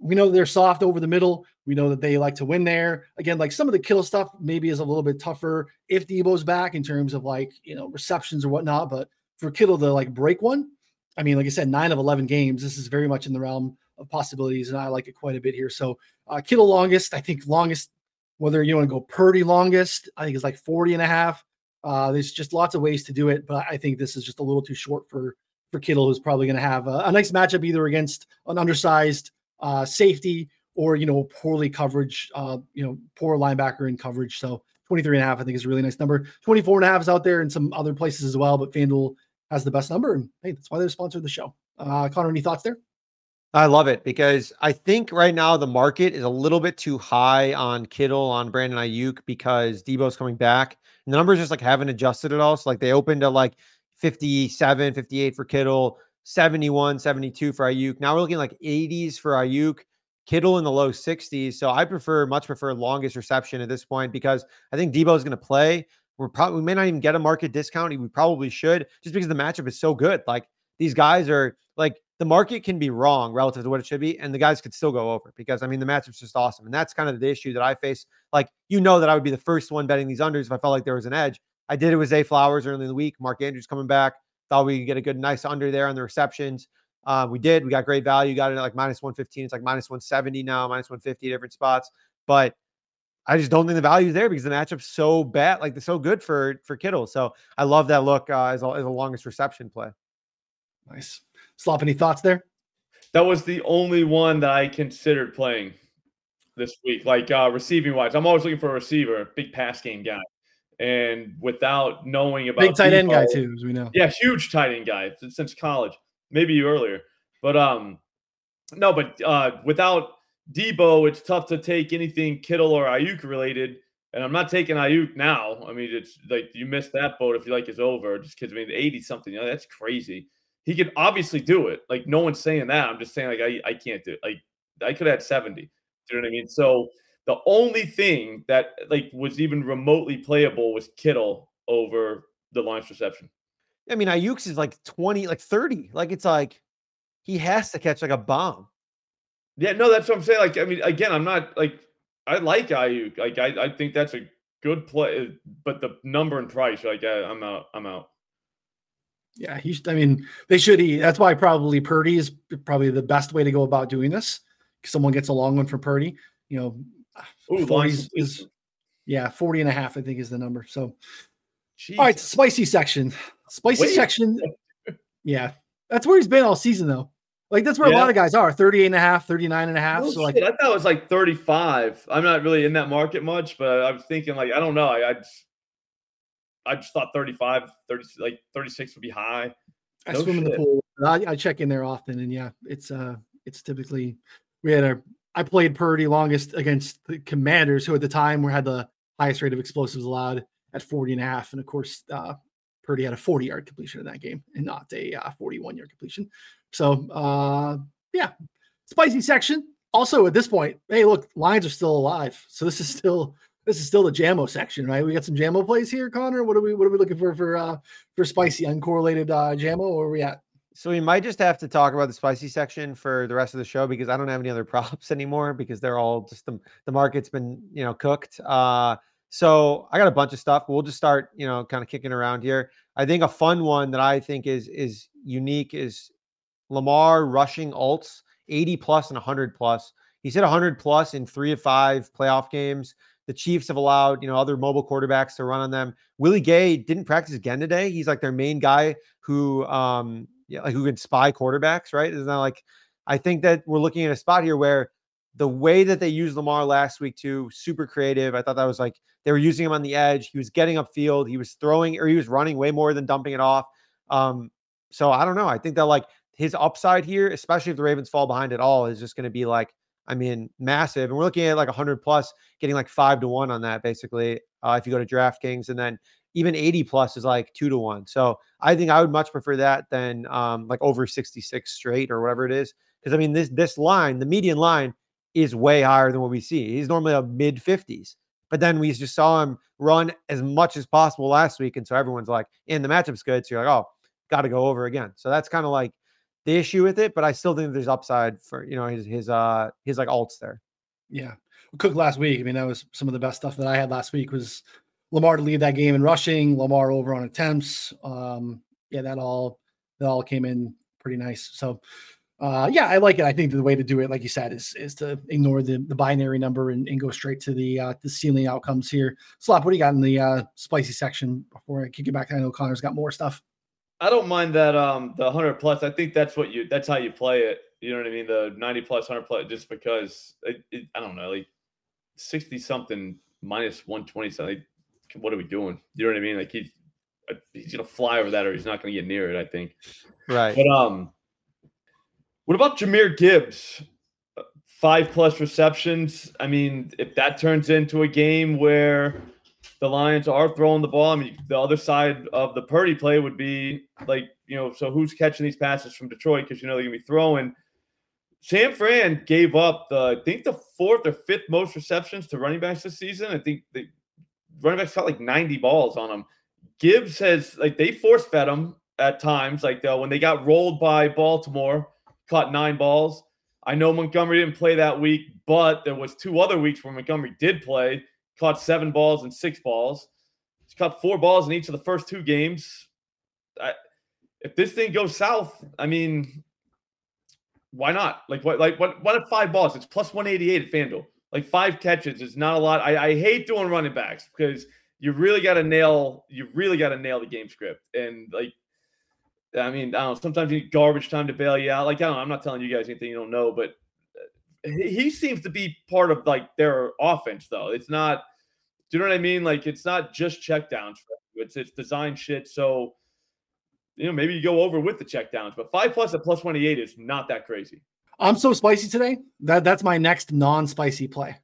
we know they're soft over the middle. We know that they like to win there. Again, like some of the kill stuff maybe is a little bit tougher if Deebo's back in terms of like, you know, receptions or whatnot. But for Kittle to like break one, I mean, like I said, nine of 11 games, this is very much in the realm of possibilities. And I like it quite a bit here. So, uh, Kittle longest, I think longest, whether you want to go Purdy longest, I think it's like 40 and a half. Uh, there's just lots of ways to do it, but I think this is just a little too short for for Kittle, who's probably going to have a, a nice matchup either against an undersized uh, safety or you know poorly coverage, uh, you know poor linebacker in coverage. So 23 and a half, I think is a really nice number. 24 and a half is out there in some other places as well, but FanDuel has the best number, and hey, that's why they're sponsored the show. Uh, Connor, any thoughts there?
I love it because I think right now the market is a little bit too high on Kittle, on Brandon Aiyuk because Deebo's coming back. And the numbers just like haven't adjusted at all. So like they opened at like 57, 58 for Kittle, 71, 72 for Aiyuk. Now we're looking like 80s for Aiyuk, Kittle in the low 60s. So I prefer, much prefer longest reception at this point because I think Deebo is going to play. We're probably, we may not even get a market discount. We probably should just because the matchup is so good. Like these guys are like, the market can be wrong relative to what it should be, and the guys could still go over because I mean the matchup's just awesome, and that's kind of the issue that I face. Like you know that I would be the first one betting these unders if I felt like there was an edge. I did it with Zay Flowers early in the week. Mark Andrews coming back, thought we could get a good nice under there on the receptions. Uh, we did. We got great value. Got it at like minus one fifteen. It's like minus one seventy now, minus one fifty different spots, but. I just don't think the value is there because the matchup's so bad, like they're so good for for Kittle. So I love that look uh, as, a, as the longest reception play.
Nice. Slop, any thoughts there?
That was the only one that I considered playing this week, like uh, receiving wise. I'm always looking for a receiver, big pass game guy, and without knowing about
Big tight end guy too, as we know.
Yeah, huge tight end guy since, college, maybe earlier. But um, no, but uh, without Deebo, it's tough to take anything Kittle or Aiyuk related. And I'm not taking Aiyuk now. I mean, it's like you missed that boat if you like is over. Just because I mean, 80 something, you know, that's crazy. He could obviously do it. Like no one's saying that. I'm just saying like I, I can't do it. Like I could have 70. Do you know what I mean? So the only thing that like was even remotely playable was Kittle over the launch reception.
I mean, Aiyuk's is like 20, like 30. Like it's like he has to catch like a bomb.
Yeah, no, that's what I'm saying. Like, I mean, again, I'm not like I like Aiyuk. Like, I, I think that's a good play, eh, but the number and price, like, I, I'm out. I'm out.
Yeah, he's. I mean, they should eat. That's why probably Purdy is probably the best way to go about doing this. Someone gets a long one for Purdy. You know,
Ooh,
40 is, yeah, 40 and a half, I think is the number. So
Jeez.
all right, spicy section. Spicy
Wait.
section. Yeah. That's where he's been all season though. Like that's where a lot of guys are, 38 and a half, 39 and a half.
No
so like
I thought it was like 35. I'm not really in that market much, but I'm thinking like I don't know. I, I just I just thought 35, 30, like 36 would be high.
I
No
swim in the pool. I, I check in there often, and yeah, it's uh, it's typically we had a. I played Purdy longest against the Commanders, who at the time were had the highest rate of explosives allowed at 40 and a half, and of course, uh, Purdy had a 40 yard completion in that game, and not a uh, 41 yard completion. So uh, yeah, spicy section. Also, at this point, hey, look, lines are still alive, so this is still this is still the Jamo section, right? We got some Jamo plays here, Connor. What are we what are we looking for for uh, for spicy uncorrelated uh, Jamo? Where are we at?
So we might just have to talk about the spicy section for the rest of the show because I don't have any other props anymore because they're all just the, the market's been, you know, cooked. Uh so I got a bunch of stuff. We'll just start, you know, kind of kicking around here. I think a fun one that I think is is unique is Lamar rushing alts 80 plus and 100 plus. He's hit 100 plus in 3 of 5 playoff games. The Chiefs have allowed, you know, other mobile quarterbacks to run on them. Willie Gay didn't practice again today. He's like their main guy who um yeah, like who can spy quarterbacks, right? Isn't that like I think that we're looking at a spot here where the way that they used Lamar last week too, super creative. I thought that was like they were using him on the edge. He was getting upfield. He was throwing or he was running way more than dumping it off. Um, so I don't know. I think that like his upside here, especially if the Ravens fall behind at all, is just going to be like, I mean, massive. And we're looking at like 100 plus, getting like five to one on that basically. Uh, if you go to DraftKings, and then even 80 plus is like two to one. So I think I would much prefer that than um, like over 66 straight or whatever it is. Because I mean, this this line, the median line, is way higher than what we see. He's normally a mid 50s, but then we just saw him run as much as possible last week, and so everyone's like, "And the matchup's good," so you're like, "Oh, got to go over again." So that's kind of like the issue with it, but I still think there's upside for you know his his uh his like alts there.
Yeah. Cook last week. I mean, that was some of the best stuff that I had last week was Lamar to lead that game in rushing, Lamar over on attempts. Um, yeah, that all that all came in pretty nice. So uh yeah, I like it. I think the way to do it, like you said, is is to ignore the the binary number and, and go straight to the uh the ceiling outcomes here. Slop, what do you got in the uh spicy section before I kick it back? I know Connor's got more stuff.
I don't mind that um the 100 plus. I think that's what you that's how you play it. You know what I mean? The 90 plus 100 plus just because it, it, I don't know, like 60 something minus 120 something. What are we doing? You know what I mean? Like he's uh, he's going to fly over that or he's not going to get near it, I think.
Right.
But um what about Jahmyr Gibbs? Uh, Five plus receptions. I mean, if that turns into a game where the Lions are throwing the ball, I mean, the other side of the Purdy play would be like, you know, so who's catching these passes from Detroit? Because you know they're gonna be throwing. San Fran gave up the, I think the fourth or fifth most receptions to running backs this season. I think the running backs caught like 90 balls on them. Gibbs has like they force fed him at times, like uh, when they got rolled by Baltimore, caught nine balls. I know Montgomery didn't play that week, but there was two other weeks where Montgomery did play, caught seven balls and six balls. He's caught four balls in each of the first two games. I, if this thing goes south, I mean, why not? Like what? Like what? What if five balls? It's plus one eighty eight at Fanduel. Like five catches is not a lot. I, I hate doing running backs because you really got to nail. You really got to nail the game script and like. I mean, I don't know. Sometimes you need garbage time to bail you out. Like I don't know. I'm not telling you guys anything you don't know, but uh, he, seems to be part of like their offense, though. It's not. Do you know what I mean? Like it's not just checkdowns. It's it's design shit. So you know, maybe you go over with the checkdowns, but five plus at plus 28 is not that crazy.
I'm so spicy today. That that's my next non-spicy play.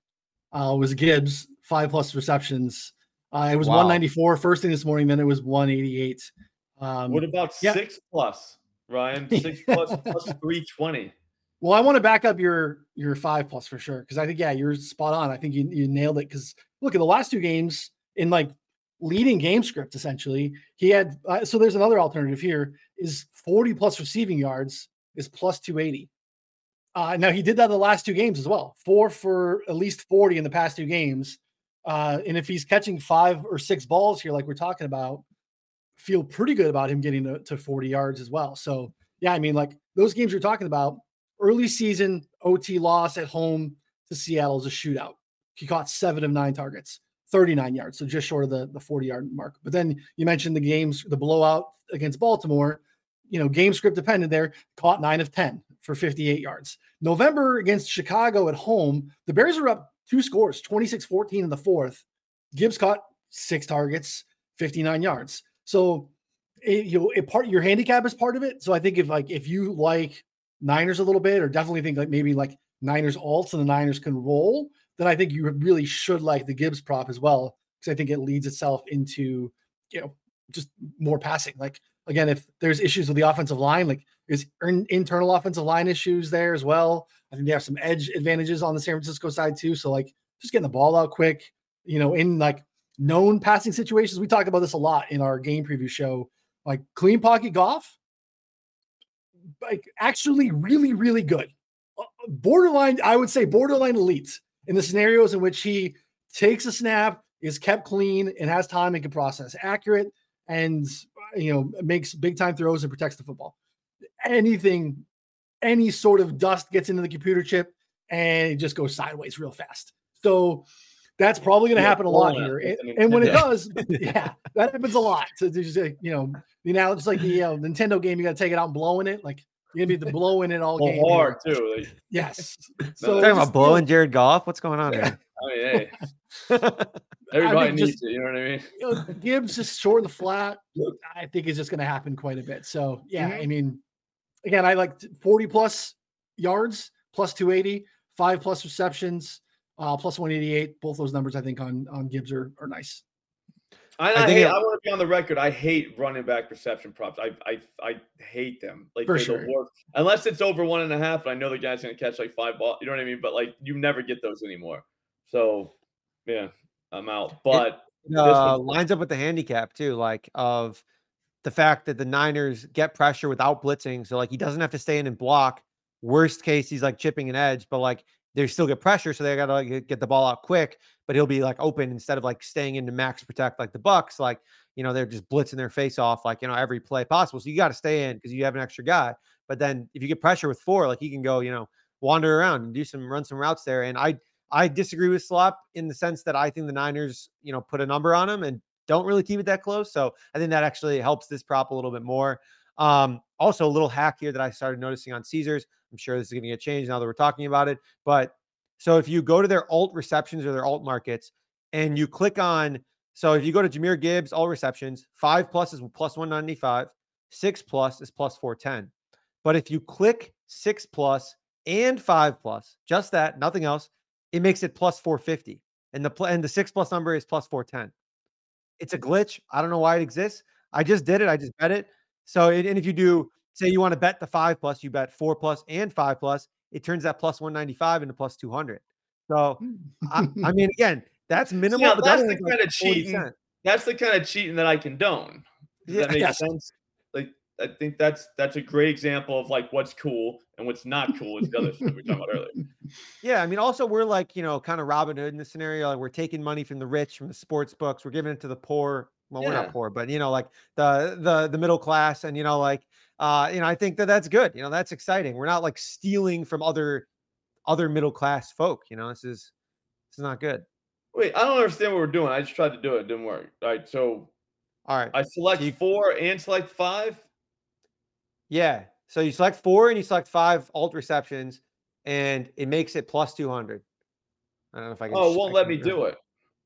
Uh, was Gibbs five plus receptions. Uh, it was
Wow.
194 first thing this morning. Then it was 188. Um,
What about
yeah.
six plus, Ryan? Six plus plus 320.
Well, I want to back up your your five plus for sure because I think yeah, you're spot on. I think you you nailed it because look at the last two games in like leading game script essentially. He had uh, so there's another alternative here is 40 plus receiving yards is plus 280. Uh, now he did that the last two games as well, four for at least 40 in the past two games. Uh, and if he's catching five or six balls here, like we're talking about, feel pretty good about him getting to, to 40 yards as well. So yeah, I mean, like those games you're talking about, early season OT loss at home to Seattle is a shootout. He caught seven of nine targets, 39 yards, so just short of the, the 40 yard mark. But then you mentioned the games, the blowout against Baltimore, you know, game script dependent there, caught nine of 10 for 58 yards. November against Chicago at home, the Bears are up two scores, 26 14 in the fourth. Gibbs caught six targets, 59 yards. So it, you know, it part your handicap is part of it. So I think if like if you like Niners a little bit, or definitely think like maybe like Niners alts and the Niners can roll, then I think you really should like the Gibbs prop as well because I think it leads itself into you know just more passing. Like again, if there's issues with the offensive line, like there's internal offensive line issues there as well. I think they have some edge advantages on the San Francisco side too. So like just getting the ball out quick, you know, in like known passing situations. We talk about this a lot in our game preview show. Like clean pocket Goff, like actually really, really good. Uh, Borderline, I would say borderline elite in the scenarios in which he takes a snap, is kept clean, and has time and can process accurate, and you know makes big time throws and protects the football. Anything, any sort of dust gets into the computer chip and it just goes sideways real fast. So that's probably going to
Yeah,
happen a lot here. And, and when it does, yeah, that happens a lot. So there's you know, you know, it's like the uh, Nintendo game. You got to take it out and blowing it. Like you're gonna be the blowing it all game.
Well,
here.
hard too. Like,
Yes. So
talking
just,
about blowing Jared Goff. What's going on here?
I mean, hey, everybody
think
needs
just-
it. You know what I mean?
you know, Gibbs just short of the flat, I think is just going to happen quite a bit. So yeah,
Mhm.
I mean, again, I like 40 plus yards, plus 280, five plus receptions, uh, plus 188. Both those numbers I think on on Gibbs are, are nice.
I,
I
I,
think
hate,
it-
I want to be on the record. I hate running back reception props. I I I hate them. Like
For sure.
the worst. Unless it's over one and a half, and I know the guy's gonna catch like five balls. You know what I mean? But like you never get those anymore. So yeah, I'm out. But
uh,
one-
lines up with the handicap too, like of the fact that the Niners get pressure without blitzing. So like he doesn't have to stay in and block. Worst case, he's like chipping an edge, but like they still get pressure, so they gotta like, get the ball out quick. But he'll be like open instead of like staying into max protect like the Bucks. Like you know they're just blitzing their face off like you know every play possible. So you got to stay in because you have an extra guy. But then if you get pressure with four, like he can go you know wander around and do some run some routes there. And I I disagree with Slop in the sense that I think the Niners, you know, put a number on him and don't really keep it that close. So I think that actually helps this prop a little bit more. Um, also, a little hack here that I started noticing on Caesars. I'm sure this is going to get changed now that we're talking about it. But so if you go to their alt receptions or their alt markets and you click on, so if you go to Jahmyr Gibbs, all receptions, five plus is plus 195, six plus is plus 410. But if you click six plus and five plus, just that, nothing else, it makes it plus 450. And the and the six plus number is plus 410. It's a glitch. I don't know why it exists. I just did it. I just bet it. So it, and if you do say you want to bet the five plus, you bet four plus and five plus, it turns that plus 195 into plus 200. So I, I mean, again, that's minimal. but
that's
only
the
like
kinda cheating that's the kind of cheating that I condone. Does
Yeah,
that make
yes.
sense? I think that's that's a great example of like what's cool and what's not cool is the other stuff we were talking about earlier.
Yeah, I mean, also we're like you know, kind of Robin Hood in this scenario. Like we're taking money from the rich, from the sports books. We're giving it to the poor. Well, we're not poor, but you know, like the the the middle class, and you know, like uh, you know, I think that that's good. You know, that's exciting. We're not like stealing from other other middle class folk. You know, this is this is not good.
Wait, I don't understand what we're doing. I just tried to do it. It didn't work. All right, so
All right.
I select four and select five.
Yeah. So you select four and you select five alt receptions, and it makes it plus two hundred. I don't know if I can.
Oh, it won't
I
let me do it.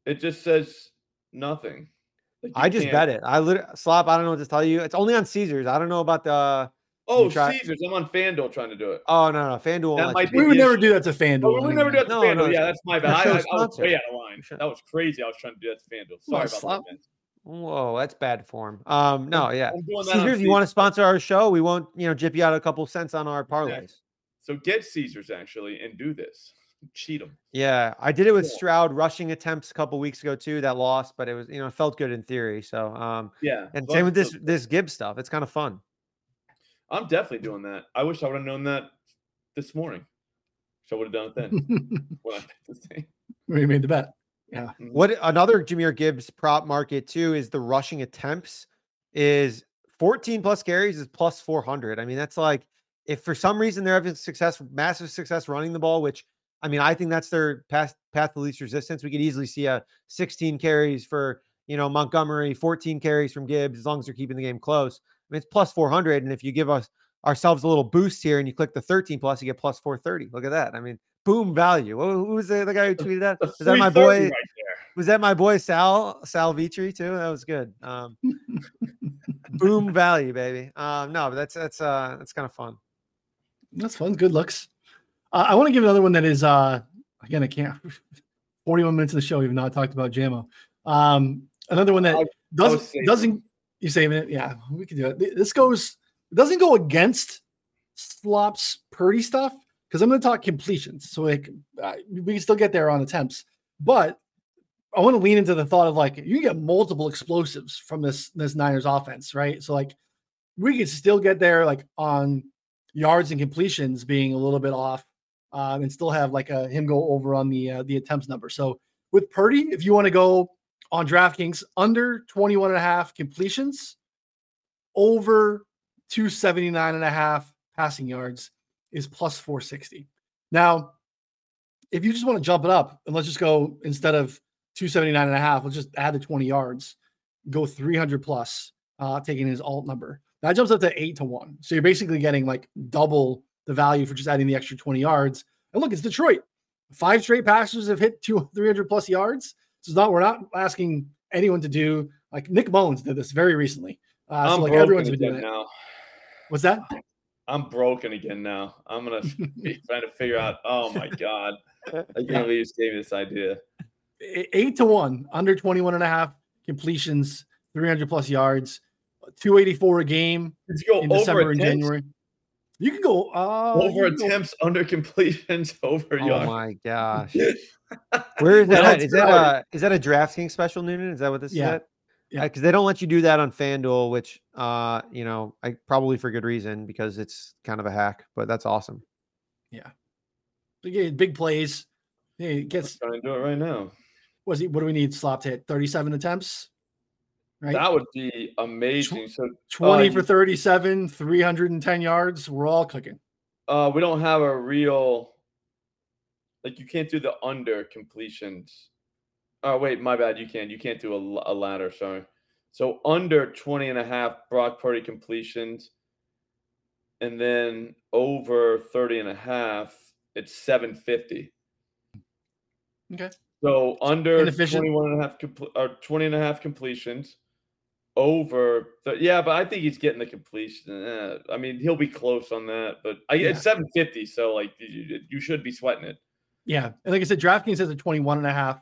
It just says nothing. Like,
I just
can't-
bet it. I literally slop. I don't know what to tell you. It's only on Caesars. I don't know about the.
Oh,
try-
Caesars. I'm on FanDuel trying to do it.
Oh no, no, FanDuel.
That might be
We would never do that to FanDuel.
Oh, we never do that to
No,
FanDuel.
no,
yeah, that's my bad. I, I, I was way out of line. That was crazy. I was trying to do that to FanDuel. Sorry about
slap.
that. Man.
Whoa, that's bad form. Um, no, yeah.
I'm doing that on
Caesars, you want to sponsor our show? We won't, you know, jip you out a couple cents on our parlays.
So get Caesars actually and do this. Cheat them.
Yeah, I did it with. Stroud rushing attempts a couple weeks ago too. That lost, but it was, you know, felt good in theory. So, um,
Yeah.
and same with this this Gibbs stuff. It's kind of fun.
I'm definitely doing that. I wish I would have known that this morning. So I would have done it then when I picked this thing.
we made the bet. Mm-hmm.
What another Jahmyr Gibbs prop market too is the rushing attempts is 14 plus carries is plus 400. I mean, that's like if for some reason they're having success, massive success running the ball, which I mean, I think that's their path path of least resistance. We could easily see a 16 carries for you know Montgomery, 14 carries from Gibbs, as long as they're keeping the game close. I mean, it's plus 400, and if you give us ourselves a little boost here and you click the 13 plus, you get plus 430. Look at that. I mean, boom value. Who who was the, the guy who tweeted that? Is that my boy?
Right.
Was that my boy Sal Sal Vitri too? That was good. Um, boom value, baby. Um, no, but that's that's uh that's kind of fun.
That's fun. Good looks. Uh, I want to give another one that is uh again I can't. Forty-one minutes of the show, we've not talked about Jamo. Um, another one that
I-
doesn't doesn't you saving it? Yeah, we can do it. This goes it doesn't go against Slops Purdy stuff because I'm going to talk completions. So like we can still get there on attempts, but I want to lean into the thought of like you can get multiple explosives from this this Niners offense, right? So like we could still get there like on yards and completions being a little bit off, um, and still have like a him go over on the uh, the attempts number. So with Purdy, if you want to go on DraftKings under 21 and a half completions, over 279 and a half passing yards is plus 460. Now, if you just want to jump it up and let's just go instead of 279 and a half, let's just add the 20 yards, go 300 plus, uh, taking his alt number. That jumps up to eight to one. So you're basically getting like double the value for just adding the extra 20 yards. And look, it's Detroit. Five straight passers have hit two, 300 plus yards. So it's not, we're not asking anyone to do like Nick Mullens did this very recently. Uh,
I'm
so like everyone's been doing it.
now.
What's that?
I'm broken again now. I'm gonna be trying to figure out. Oh my god! I can't believe you just gave me this idea.
Eight to one, under 21 and a half completions, 300 plus yards, 284 a game
Did you go
in
over
December and? January. You can go uh,
over
you can go-
attempts, under completions, over
Oh
yards.
Oh my gosh. Where is that?
Well,
at? Is that a is that a DraftKings special, Noonan? Is that what this
Yeah.
is? At?
Yeah.
Because they don't let you do that on FanDuel, which uh, you know, I probably for good reason because it's kind of a hack, but that's awesome.
Big, eh, big plays. Hey, it
I'm
gets
trying to do it right now.
was he? What do we need? Slop to hit 37 attempts, right?
That would be amazing. So
20
uh,
for 37, 310 yards. We're all cooking.
uh, we don't have a real like you can't do the under completions. Oh wait, my bad. You can't. You can't do a ladder. Sorry. So under 20 and a half Brock Purdy completions, and then over 30 and a half, it's 750.
Okay.
So under
Inefficient.
21 and a half compl- or 20 and a half completions, over th- yeah, but I think he's getting the completion. eh, I mean, he'll be close on that, but I,
Yeah.
it's 750, so like you, you should be sweating it.
Yeah. And like I said, DraftKings has a 21 and a half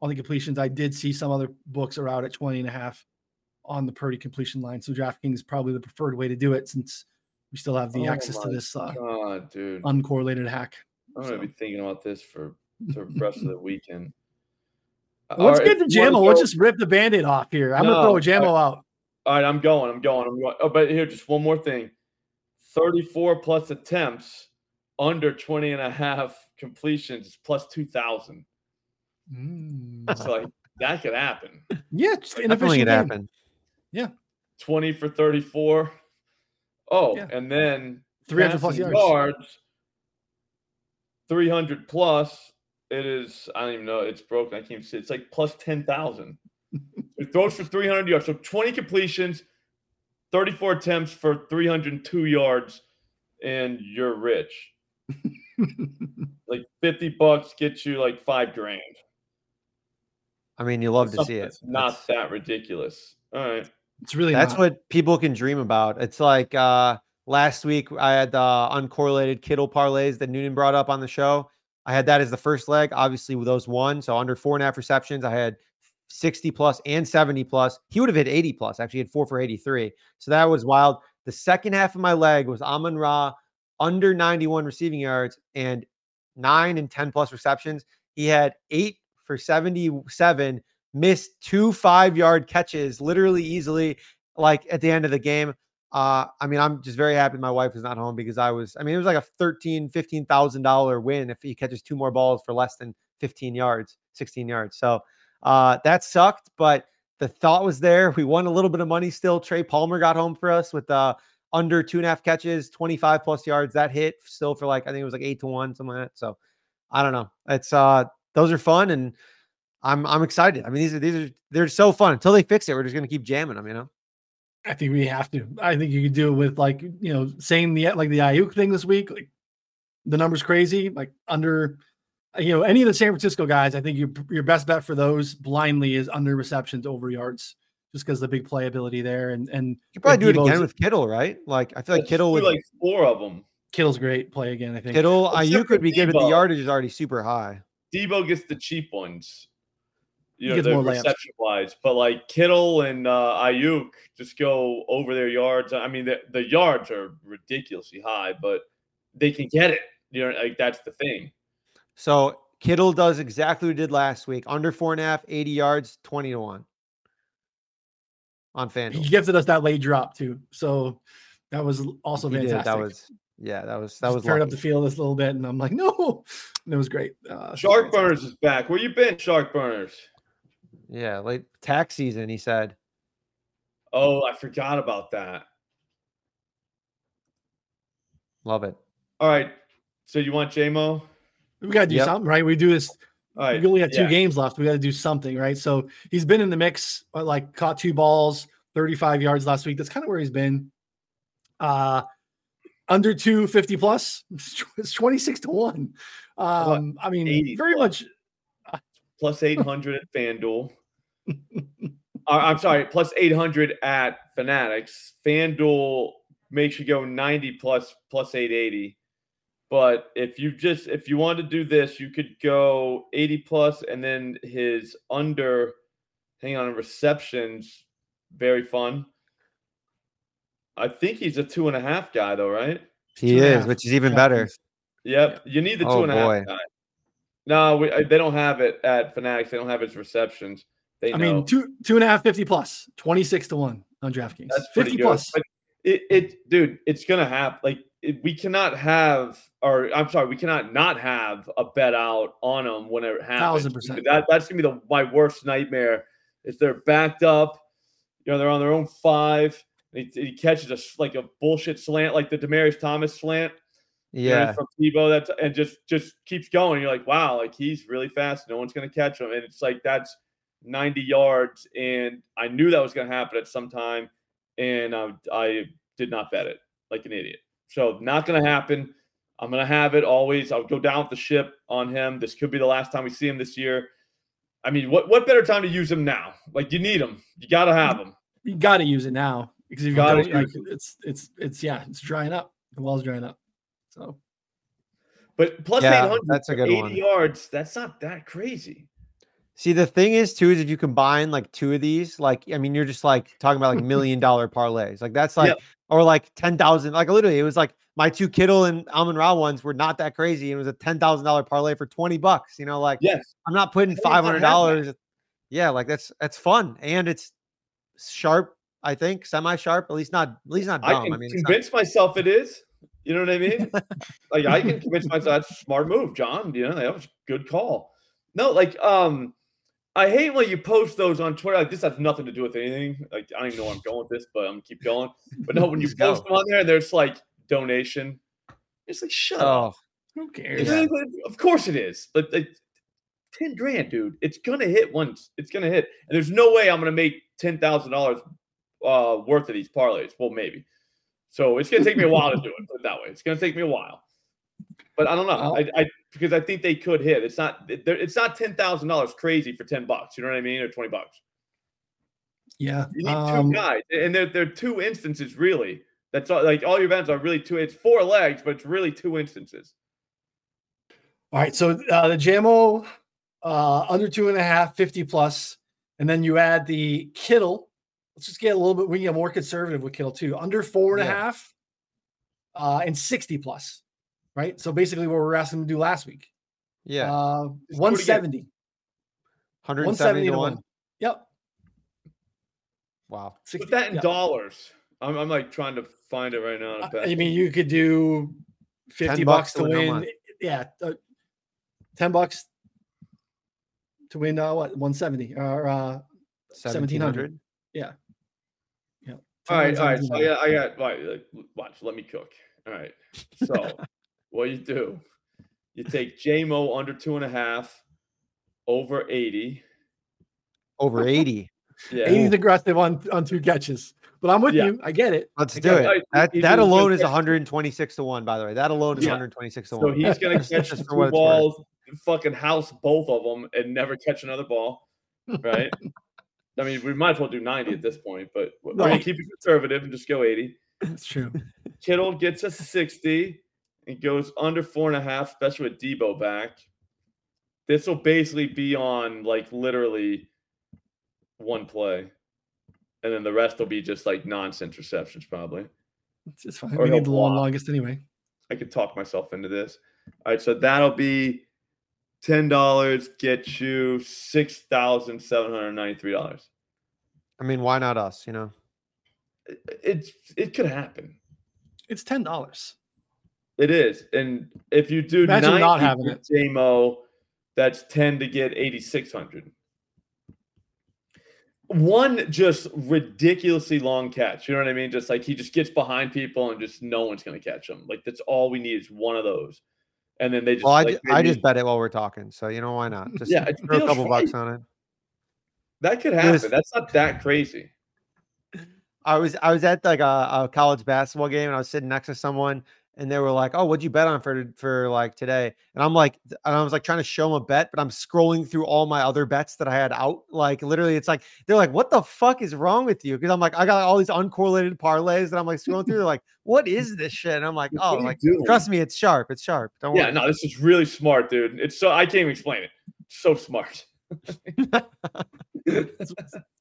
on the completions. I did see some other books are out at 20 and a half on the Purdy completion line. So DraftKings is probably the preferred way to do it since we still have the
Oh
access to this uh,
God, dude,
uncorrelated hack.
I'm gonna be thinking about this for the rest of the weekend.
Let's
right,
get to Jamo. Let's just rip the band-aid off here. I'm
No,
gonna throw a Jamo out.
All right, I'm going. I'm going. I'm going. Oh, but here, just one more thing 34 plus attempts, under 20 and a half completions, plus 2,000.
Mm.
So, like, that could happen.
yeah, just
Definitely
inefficient
it
game.
happened.
20 for 34. Oh,
Yeah.
and then
300 plus
passing
yards.
300 plus. It is, I don't even know. It's broken. I can't even see. It's like plus 10,000. it throws for 300 yards. So 20 completions, 34 attempts for 302 yards, and you're rich. Like 50 bucks gets you like five grand.
I mean, you love to see it.
that's Not
That's-
that ridiculous. All right.
It's really
That's
not.
what people can dream about. It's like uh Last week, I had the uncorrelated Kittle parlays that Noonan brought up on the show. I had that as the first leg. Obviously, with those one, so under four and a half receptions, I had 60 plus and 70 plus. He would have hit 80 plus. Actually, had four for 83. So that was wild. The second half of my leg was Amon Ra under 91 receiving yards and nine and 10 plus receptions. He had eight for 77, missed two five yard catches literally easily, like at the end of the game. Uh, I mean, I'm just very happy my wife was not home because I was, I mean, it was like a 13, $15,000 win if he catches two more balls for less than 15 yards, 16 yards. So uh, that sucked, but the thought was there. We won a little bit of money still. Trey Palmer got home for us with uh, under two and a half catches, 25 plus yards. That hit still for like, I think it was like eight to one, something like that. So I don't know. It's, uh, those are fun and I'm, I'm excited. I mean, these are, these are, they're so fun until they fix it. We're just going to keep jamming them, you know?
I think we have to. I think you could do it with like you know saying the like the Aiyuk thing this week. Like the numbers crazy. Like under you know any of the San Francisco guys. I think your your best bet for those blindly is under receptions over yards, just because the big playability there. And and
you probably do it again with Kittle, right? Like I feel like Kittle would
like four of them.
Kittle's great play again. I think
Kittle Aiyuk could be given the yardage is already super high.
Deebo gets the cheap ones you know, the reception wise. But like Kittle and uh, Aiyuk just go over their yards. I mean, the, the yards are ridiculously high, but they can get it. You know, like that's the thing.
So Kittle does exactly what he did last week under four and a half, 80 yards, 20 to one on FanDuel.
He gifted us that late drop too. So that was also he fantastic. Did.
That was yeah, that was that was
turned up the field this a little bit, and I'm like, no, and it was great.
Uh, Shark Burners is back. Where you been, Shark Burners?
Yeah, late tax season, he said.
Oh, I forgot about that.
Love it.
All right. So you want Jamo?
We got to do yep. something, right? We do this. All right. We only have two yeah. games left. We got to do something, right? So he's been in the mix, uh, like caught two balls, 35 yards last week. That's kind of where he's been. Uh, under 250 plus, it's 26 to 1. Um, I mean, very plus. much
plus 800 at FanDuel. uh, I'm sorry, plus 800 at Fanatics. FanDuel makes you go 90 plus plus 880. But if you just if you want to do this, you could go 80 plus and then his under hang on receptions. Very fun. I think he's a two and a half guy though, right?
He is, which is even better.
Yep. You need the two oh, and a half guy. No, we, uh, they don't have it at Fanatics. They don't have its receptions. They
I know. mean, two two and a half, 50 plus, 26 to one on DraftKings. That's 50 plus. But
it, it, dude, it's going to happen. Like, it, we cannot have, or I'm sorry, we cannot not have a bet out on them when it happens.
Thousand percent.
That, that's going to be the, my worst nightmare. If they're backed up, you know, they're on their own five. He, he catches a, like a bullshit slant, like the Demaryius Thomas slant
yeah,
from Tebow that and just just keeps going. You're like, wow, like he's really fast. No one's gonna catch him, and it's like that's 90 yards, and I knew that was gonna happen at some time, and I, I did not bet it like an idiot. So not gonna happen. I'm gonna have it always. I'll go down with the ship on him. This could be the last time we see him this year. I mean, what what better time to use him now? Like you need him. You got to have him.
You got to use it now because you've got to. Like, it's it's it's yeah, it's drying up. The wall's drying up. So,
but plus yeah, 800 that's a good 80 one. yards. That's not that crazy.
See, the thing is, too, is if you combine like two of these, like, I mean, you're just like talking about like million dollar parlays. Like, that's like, yep. or like 10,000. Like, literally, it was like my two Kittle and Amon Ra ones were not that crazy. It was a $10,000 parlay for 20 bucks. You know, like,
yes,
I'm not putting $500. Yeah, like that's, that's fun. And it's sharp, I think, semi sharp, at least not, at least not dumb.
I can
I mean,
convince not... myself it is. You know what I mean? like I can convince myself that's a smart move, John. You know, that was a good call. No, like um, I hate when you post those on Twitter. Like this has nothing to do with anything. Like I don't even know where I'm going with this, but I'm gonna keep going. But no, when you post them on there and there's like donation, it's like shut oh, up.
Who cares?
Yeah. Of course it is. But like, ten grand, dude. It's gonna hit once. It's gonna hit, and there's no way I'm gonna make ten thousand dollars uh, worth of these parlays. Well, maybe. So it's going to take me a while to do it, put it that way. It's going to take me a while. But I don't know. I, I because I think they could hit. It's not it's not ten thousand dollars crazy for ten bucks. You know what I mean? Or twenty bucks.
Yeah.
You need um, two guys, and there there are two instances really That's all. Like all your bets are really two. It's four legs, but it's really two instances.
All right, so uh, the Jamo uh, under two and a half, 50 plus, and then you add the Kittle. Let's just get a little bit. We can get more conservative with Kittle too. Under four and a half, uh, and 60 plus. Right. So basically, what we were asking them to do last week.
Yeah.
Uh,
Just do it again.
170.
170 to
to
1.
one. Yep.
Wow.
60,
Put that in
yeah.
dollars. I'm, I'm like trying to find it right now. on a
Uh. I mean, you could do 50 bucks
bucks
to
to win
win. Yeah. Uh, 10 bucks to win uh, what? 170 or uh, 1700. yeah. Yeah.
All right, all right. So I got, I got. Right, like, watch. Let me cook. All right. So what you do? You take Jamo under two and a half, over eighty.
Over 80.
Yeah.
80's aggressive on on two catches. But I'm with
Yeah.
you. I get it.
Let's do it.
alright,
That, that alone is 126 to 1, by the way. That alone is
Yeah.
126 to 1.
So he's gonna catch
just
two
what it's
balls, fucking house both of them, and never catch another ball. Right. I mean, we might as well do 90 at this point, but we're gonna keep it conservative and just go 80.
That's true.
Kittle gets a 60 and goes under four and a half, especially with Deebo back. This will basically be on like literally one play. And then the rest will be just like nonsense receptions, probably.
It's fine.
Or
We need the long longest anyway.
I could talk myself into this. All right, so that'll be ten dollars, get you six thousand seven hundred ninety-three dollars.
I mean, why not us? You know,
It's it could happen.
It's ten dollars.
It is, and if you do
Imagine not
90
having
for Jamo, that's ten to get eighty-six hundred. One just ridiculously long catch. You know what I mean? Just like he just gets behind people and just no one's gonna catch him. Like that's all we need is one of those. And then they just
well, I,
like,
ju- I just bet it while we're talking. So, you know, why not? Just
Yeah,
throw a couple bucks on it.
that could happen.
was-
That's not that crazy.
I was I was at like a, a college basketball game and I was sitting next to someone and they were like, "Oh, what'd you bet on for for like today?" And I'm like, and I was like trying to show them a bet, but I'm scrolling through all my other bets that I had out. Like literally, it's like they're like, "What the fuck is wrong with you?" Because I'm like, I got all these uncorrelated parlays that I'm like scrolling through. They're like, "What is this shit?" And I'm like, "Oh, like
doing?
trust me, it's sharp. It's sharp. Don't
Yeah,
worry."
no, this is really smart, dude. It's so I can't even explain it. So smart.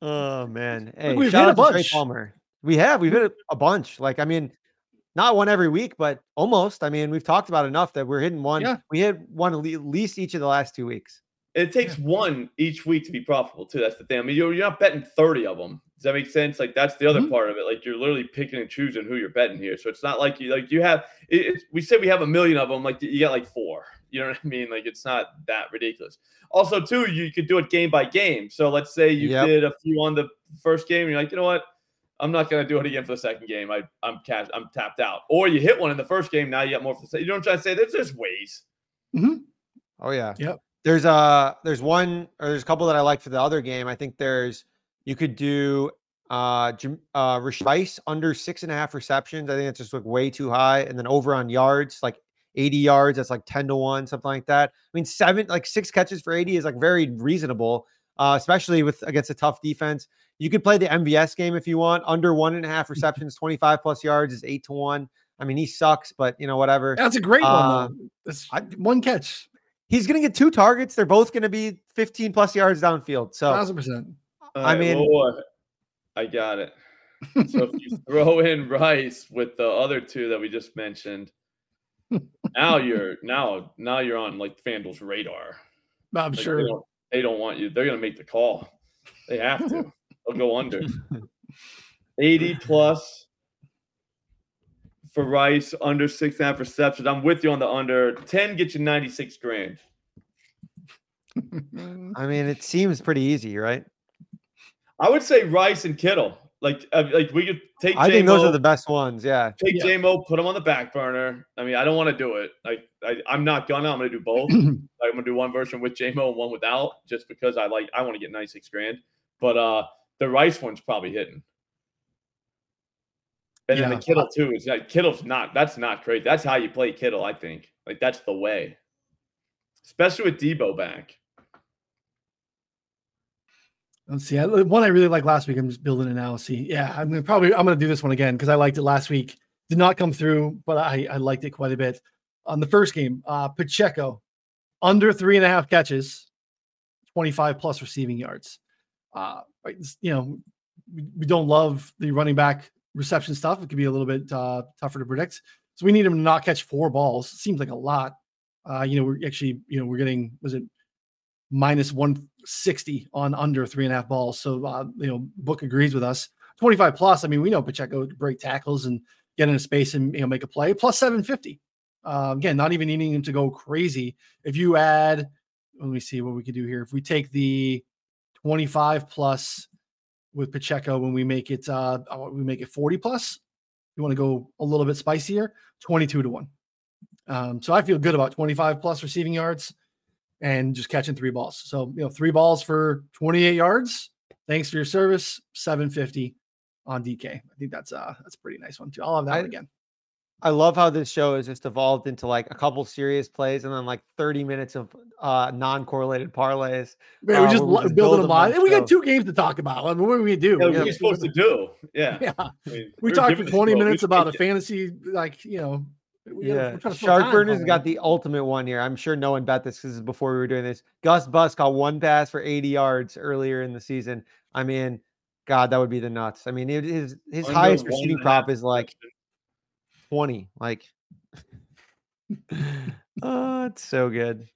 Oh man, hey,
we've
shout out to Trey. Palmer. We have we've hit a bunch. Like I mean, not one every week, but almost. I mean, we've talked about enough that we're hitting one.
Yeah.
We hit one at least each of the last two weeks.
It takes one each week to be profitable too. That's the thing. I mean, you're, you're not betting 30 of them. Does that make sense? Like that's the other
Mhm.
part of it. Like you're literally picking and choosing who you're betting here. So it's not like you like you have. It, it's, we say we have a million of them. Like you got like four. You know what I mean? Like it's not that ridiculous. Also, too, you could do it game by game. So let's say you
Yep.
did a few on the first game, and you're like, you know what? I'm not gonna do it again for the second game. I I'm cash, I'm tapped out. Or you hit one in the first game. Now you got more for the second. You know what I'm trying to say? There's just ways.
Oh yeah.
Yep.
There's uh there's one or there's a couple that I like for the other game. I think there's you could do uh Jam- uh Rash- Rice under six and a half receptions. I think that's just like way too high. And then over on yards, like 80 yards, that's like 10 to 1, something like that. I mean, seven, like six catches for 80 is like very reasonable, uh, especially with against a tough defense. You could play the MVS game if you want. Under one and a half receptions, 25 plus yards is eight to one. I mean, he sucks, but you know, whatever.
That's a great
Uh,
one. Though. That's
I-
one catch.
He's gonna get two targets. They're both gonna be 15 plus yards downfield. So
Thousand percent.
I
right,
mean-
Lord, I got it. So if you throw in Rice with the other two that we just mentioned, now you're now now you're on like FanDuel's radar.
I'm
Like, They
sure.
Don't, they don't want you. They're gonna make the call. They have to. They'll go under. 80 plus for Rice, under six and a half receptions. I'm with you on the under. 10 get you 96 grand.
I mean, it seems pretty easy, right?
I would say Rice and Kittle. Like, like we could take.
I think those are the best ones. Yeah.
take
Yeah.
Jamo, put him on the back burner. I mean, I don't want to do it. Like, I, I'm not gonna. I'm gonna do both. Like, I'm gonna do one version with Jamo and one without, just because I like. I want to get 96 grand. But uh, the Rice one's probably hitting. And then the Kittle too is like Kittle's not. That's not crazy. That's how you play Kittle. I think. Like that's the way. Especially with Deebo back.
Let's see. I, one I really liked last week. I'm just building now. See, yeah, I'm gonna probably I'm gonna do this one again because I liked it last week. Did not come through, but I I liked it quite a bit. On the first game, uh, Pacheco under three and a half catches, 25 plus receiving yards. Uh, you know, we, we don't love the running back reception stuff. It could be a little bit uh, tougher to predict. So we need him to not catch four balls. Seems like a lot. Uh, you know, we're actually, you know, we're getting was it minus 160 on under three and a half balls. So uh, you know, book agrees with us. 25 plus. I mean, we know Pacheco break tackles and get into space and you know make a play. Plus 750. Uh, again, not even needing him to go crazy. If you add, let me see what we could do here. If we take the 25 plus with Pacheco, when we make it, uh, uh, we make it 40 plus. You want to go a little bit spicier, 22 to one. Um, so I feel good about 25 plus receiving yards and just catching three balls. So, you know, three balls for 28 yards. Thanks for your service. 750 on DK. I think that's uh that's a pretty nice one too. I'll have that
I-
one again.
I love how this show has just evolved into like a couple serious plays and then like 30 minutes of uh non-correlated parlays.
Man, we're
uh,
just
we
lo-
just
building
build
them
them
on.
on
And we got two games to talk about. I mean, what do we do?
Yeah,
We
what are
gotta-
you supposed to do? Yeah.
Yeah.
I mean,
We talked for 20 minutes about a fantasy, like, you know, we
Yeah,
we're trying to fill
Shark
time,
got the ultimate one here. I'm sure no one bet this. 'cause This is before we were doing this. Gus Bus caught one pass for 80 yards earlier in the season. I mean, God, that would be the nuts. I mean, it, his oh, his
Under
highest receiving
and a half
prop is like 20. Like, oh, it's so good.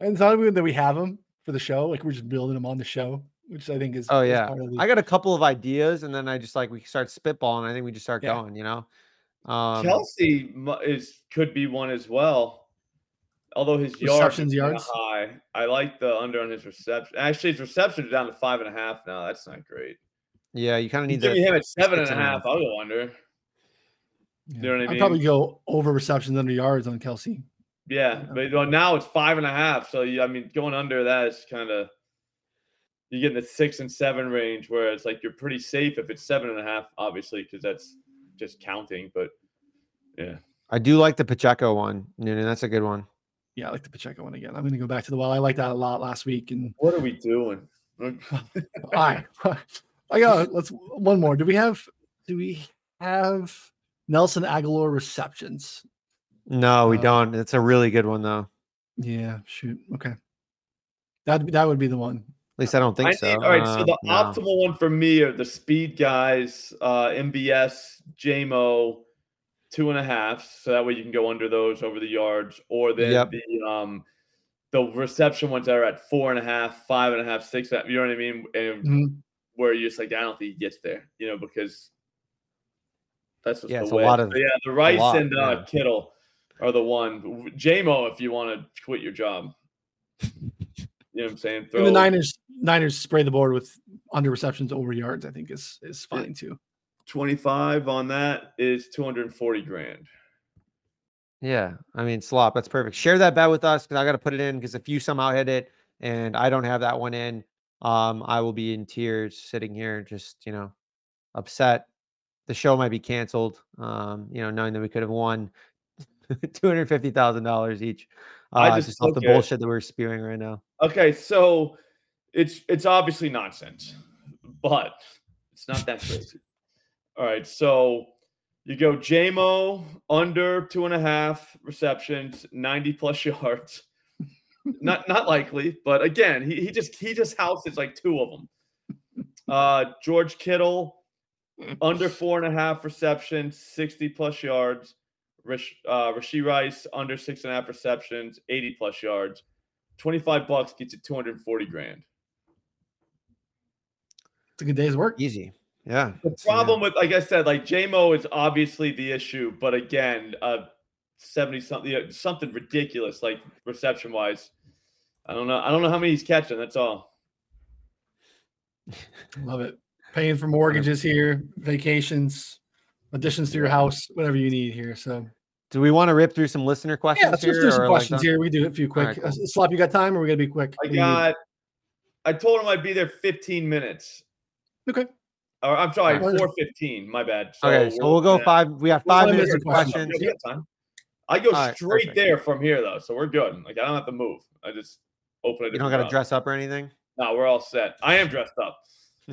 And it's not even that we have them for the show. Like we're just building them on the show, which I think is.
Oh
is
yeah,
part of the-
I got a couple of ideas, and then I just like we start spitballing. I think we just start
Yeah.
going. You know, um,
Kelce is could be one as well. Although his yards are
Receptions, yards?
high, I like the under on his reception. Actually, his receptions are down to five and a half now. That's not great.
yeah, you kind of
You
need
give me
the
him at seven and
six
a
and a
half.
half.
I'll go under.
yeah.
know what I
I'd probably go over receptions under yards on Kelce.
Yeah,
Yeah.
but well, now it's five and a half. So you, I mean, going under that is kind of you get in the six and seven range, where it's like you're pretty safe if it's seven and a half, obviously, because that's just counting. But yeah,
I do like the Pacheco one. Noonan, that's a good one.
Yeah, I like the Pacheco one again. I'm going to go back to the well. I liked that a lot last week. And
what are we doing?
all right, I got let's one more. Do we have? Do we have Nelson Agholor receptions?
No, we
Uh,
don't. It's a really good one though.
Yeah, shoot. Okay, that that would be the one.
At least I don't think
I
so.
need, all right, so
Um,
the
no.
optimal one for me are the speed guys, uh, MVS, Jamo, two and a half. So that way you can go under those over the yards, or then
Yep.
the um the reception ones that are at four and a half, five and a half, six. You know what I mean? And
Mhm.
where you're just like, I don't think he gets there, you know, because that's what's
Yeah,
the
it's a
way.
lot of-
So, yeah, the Rice
lot,
and uh,
yeah.
Kittle are the one. Jamo, if you want to quit your job. You know what I'm saying?
And the Niners Niners spray the board with under receptions over yards. I think is is fine too.
25 on that is 240 grand.
Yeah, I mean slop. That's perfect. Share that bet with us because I got to put it in because if you somehow hit it and I don't have that one in, um, I will be in tears sitting here, just you know, upset. The show might be canceled. Um, you know, knowing that we could have won two hundred fifty thousand dollars each. Uh,
I just
just off the bullshit that we're spewing right now.
Okay, so it's it's obviously nonsense, but it's not that crazy. All right, so you go Jamo under two and a half receptions, 90 plus yards. not not likely, but again, he, he just he just houses like two of them. Uh George Kittle under four and a half receptions, 60 plus yards. Rish, uh, Rashee Rice under six and a half receptions, 80 plus yards. 25 bucks gets you 240 grand.
It's a good day's work.
Easy. Yeah.
The
it's,
problem with, like I said, like Jamo is obviously the issue, but again, uh, 70 something, yeah, something ridiculous, like reception wise. I don't know. I don't know how many he's catching. That's all.
Love it. Paying for mortgages here, vacations, additions to your house, whatever you need here. So
Do we want to rip through some listener questions
yeah, let's just
here?
do some
or like
questions here. We do a few quick.
right, cool.
Slop, you got time, or we gotta be quick?
I
What need?
got, I told him I'd be there 15 minutes.
okay.
Or I'm sorry,
Alright.
415. My bad. So
okay, so
we're
we'll go
looking
five. We have
We'll
five minutes of
Question.
questions.
Yeah, got time. I go
All right,
straight
perfect.
there from here though, so we're good. Like I don't have to move. I just open it.
You don't got to dress up or anything.
No, we're all set. I am dressed up.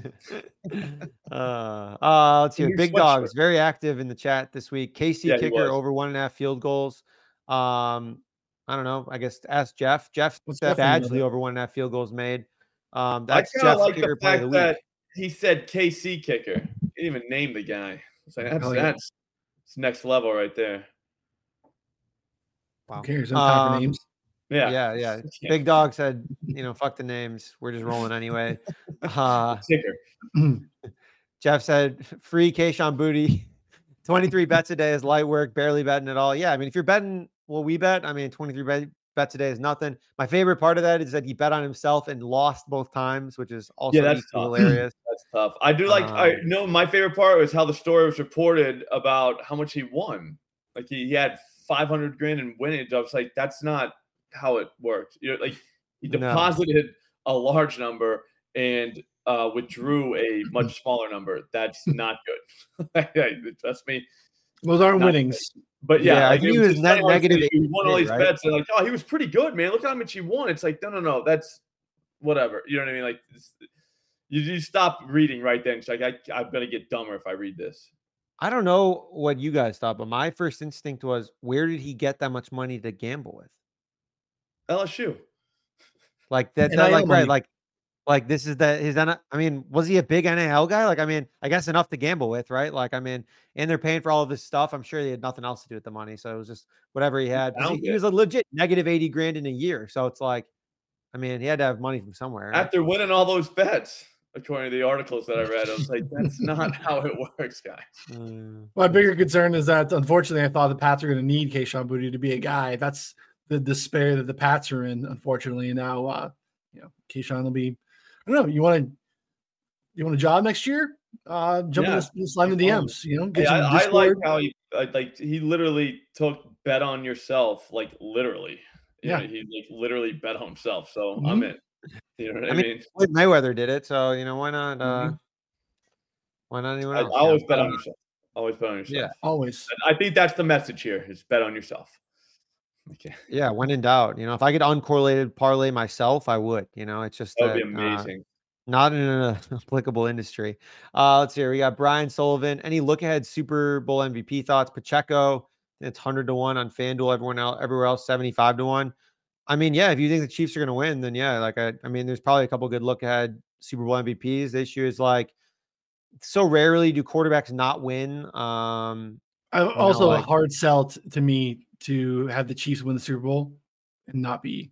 uh, uh, let's see. Big
sweatshirt.
dogs very active in the chat this week. KC
Yeah,
kicker over one and a half field goals. Um, I don't know. I guess ask Jeff. Jeff
What's
said
Jeff
Badgley over one and a half field goals made. Um, that's
kind of
Jeff's
like
kicker
the
play of the week.
that he said KC kicker. He didn't even name the guy. It's like that's
Hell yeah.
that's it's next level right there.
Wow.
Who cares? No time for
Um,
names.
Yeah,
Yeah, yeah. Big dog said, you know, fuck the names. We're just rolling anyway. Uh. Jeff said, free Kayshon Boutte. 23 bets a day is light work, barely betting at all. Yeah, I mean, if you're betting, well, we bet. I mean, 23 bet, bets a day is nothing. My favorite part of that is that he bet on himself and lost both times, which is also yeah,
that's
hilarious.
That's tough. I do like. I
Um,
know my favorite part was how the story was reported about how much he won. Like he, he had five hundred grand in winnings. I was like, that's not how it worked. You know, like he
No.
deposited a large number and uh, withdrew a much smaller number. That's not good. Trust me.
Those aren't
not
winnings.
But yeah,
Yeah, I
like,
think
it
he was
just
net
funny how he
negative
said He won all these
right?
bets. And like, oh, he was pretty good, man. Look how much he won. It's like, no, no, no. That's whatever. You know what I mean? Like, you, you stop reading right then. It's like, I, I'm gonna get dumber if I read this.
I don't know what you guys thought, but my first instinct was, where did he get that much money to gamble with?
LSU.
Like that,
NIL
that like right, like like this is that his N- I mean, was he a big NIL guy? Like, I mean, I guess enough to gamble with, right? Like, I mean, and they're paying for all of this stuff. I'm sure he had nothing else to do with the money, so it was just whatever he had. He, he was a legit negative eighty grand in a year, so it's like, I mean, he had to have money from somewhere. right?
After winning all those bets, according to the articles that I read, I was like, that's not how it works, guys.
Mm,
My bigger concern is that unfortunately I thought the Pats are going to need Kayshon Boutte to be a guy. That's the despair that the Pats are in, unfortunately. And now uh, you know, Kayshon will be I don't know, you want to you want a job next year? Uh jump
Yeah,
in the slide in the. DMs, you know,
Hey,
get some
I, I like how he like he literally took bet on yourself, like literally. You
Yeah.
know, he like literally bet on himself. So I'm
Mhm.
in. You know what I,
I
mean?
mean, Floyd Mayweather did it, so you know why not? Uh, why not anyone
I, I
else? Yeah.
always bet on
Uh,
yourself. Always bet on yourself.
Yeah.
always.
And I think that's the message here: is bet on yourself. Okay,
Yeah, when in doubt, you know, if I could uncorrelated parlay myself, I would. You know, it's just
that would be
that, uh,
amazing.
not in an uh, applicable industry. Uh, let's see. here. We got Brian Sullivan. Any look ahead Super Bowl MVP thoughts? Pacheco, it's hundred to one on FanDuel. Everyone else, everywhere else, seventy five to one. I mean, yeah, if you think the Chiefs are going to win, then yeah, like I, I mean, there's probably a couple good look ahead Super Bowl MVPs. The issue is like, so rarely do quarterbacks not win. Um,
I, also a
like-
hard sell t- to me to have the Chiefs win the Super Bowl and not be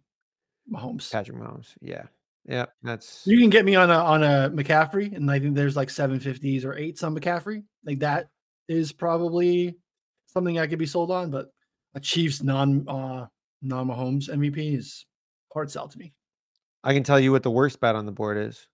Mahomes.
Patrick Mahomes. Yeah, yeah, that's
You can get me on a on a McCaffrey, and I think there's like seven fifties or eight some McCaffrey. Like that is probably something I could be sold on, but a Chiefs non uh non Mahomes MVP is hard sell to me.
I can tell you what the worst bet on the board is.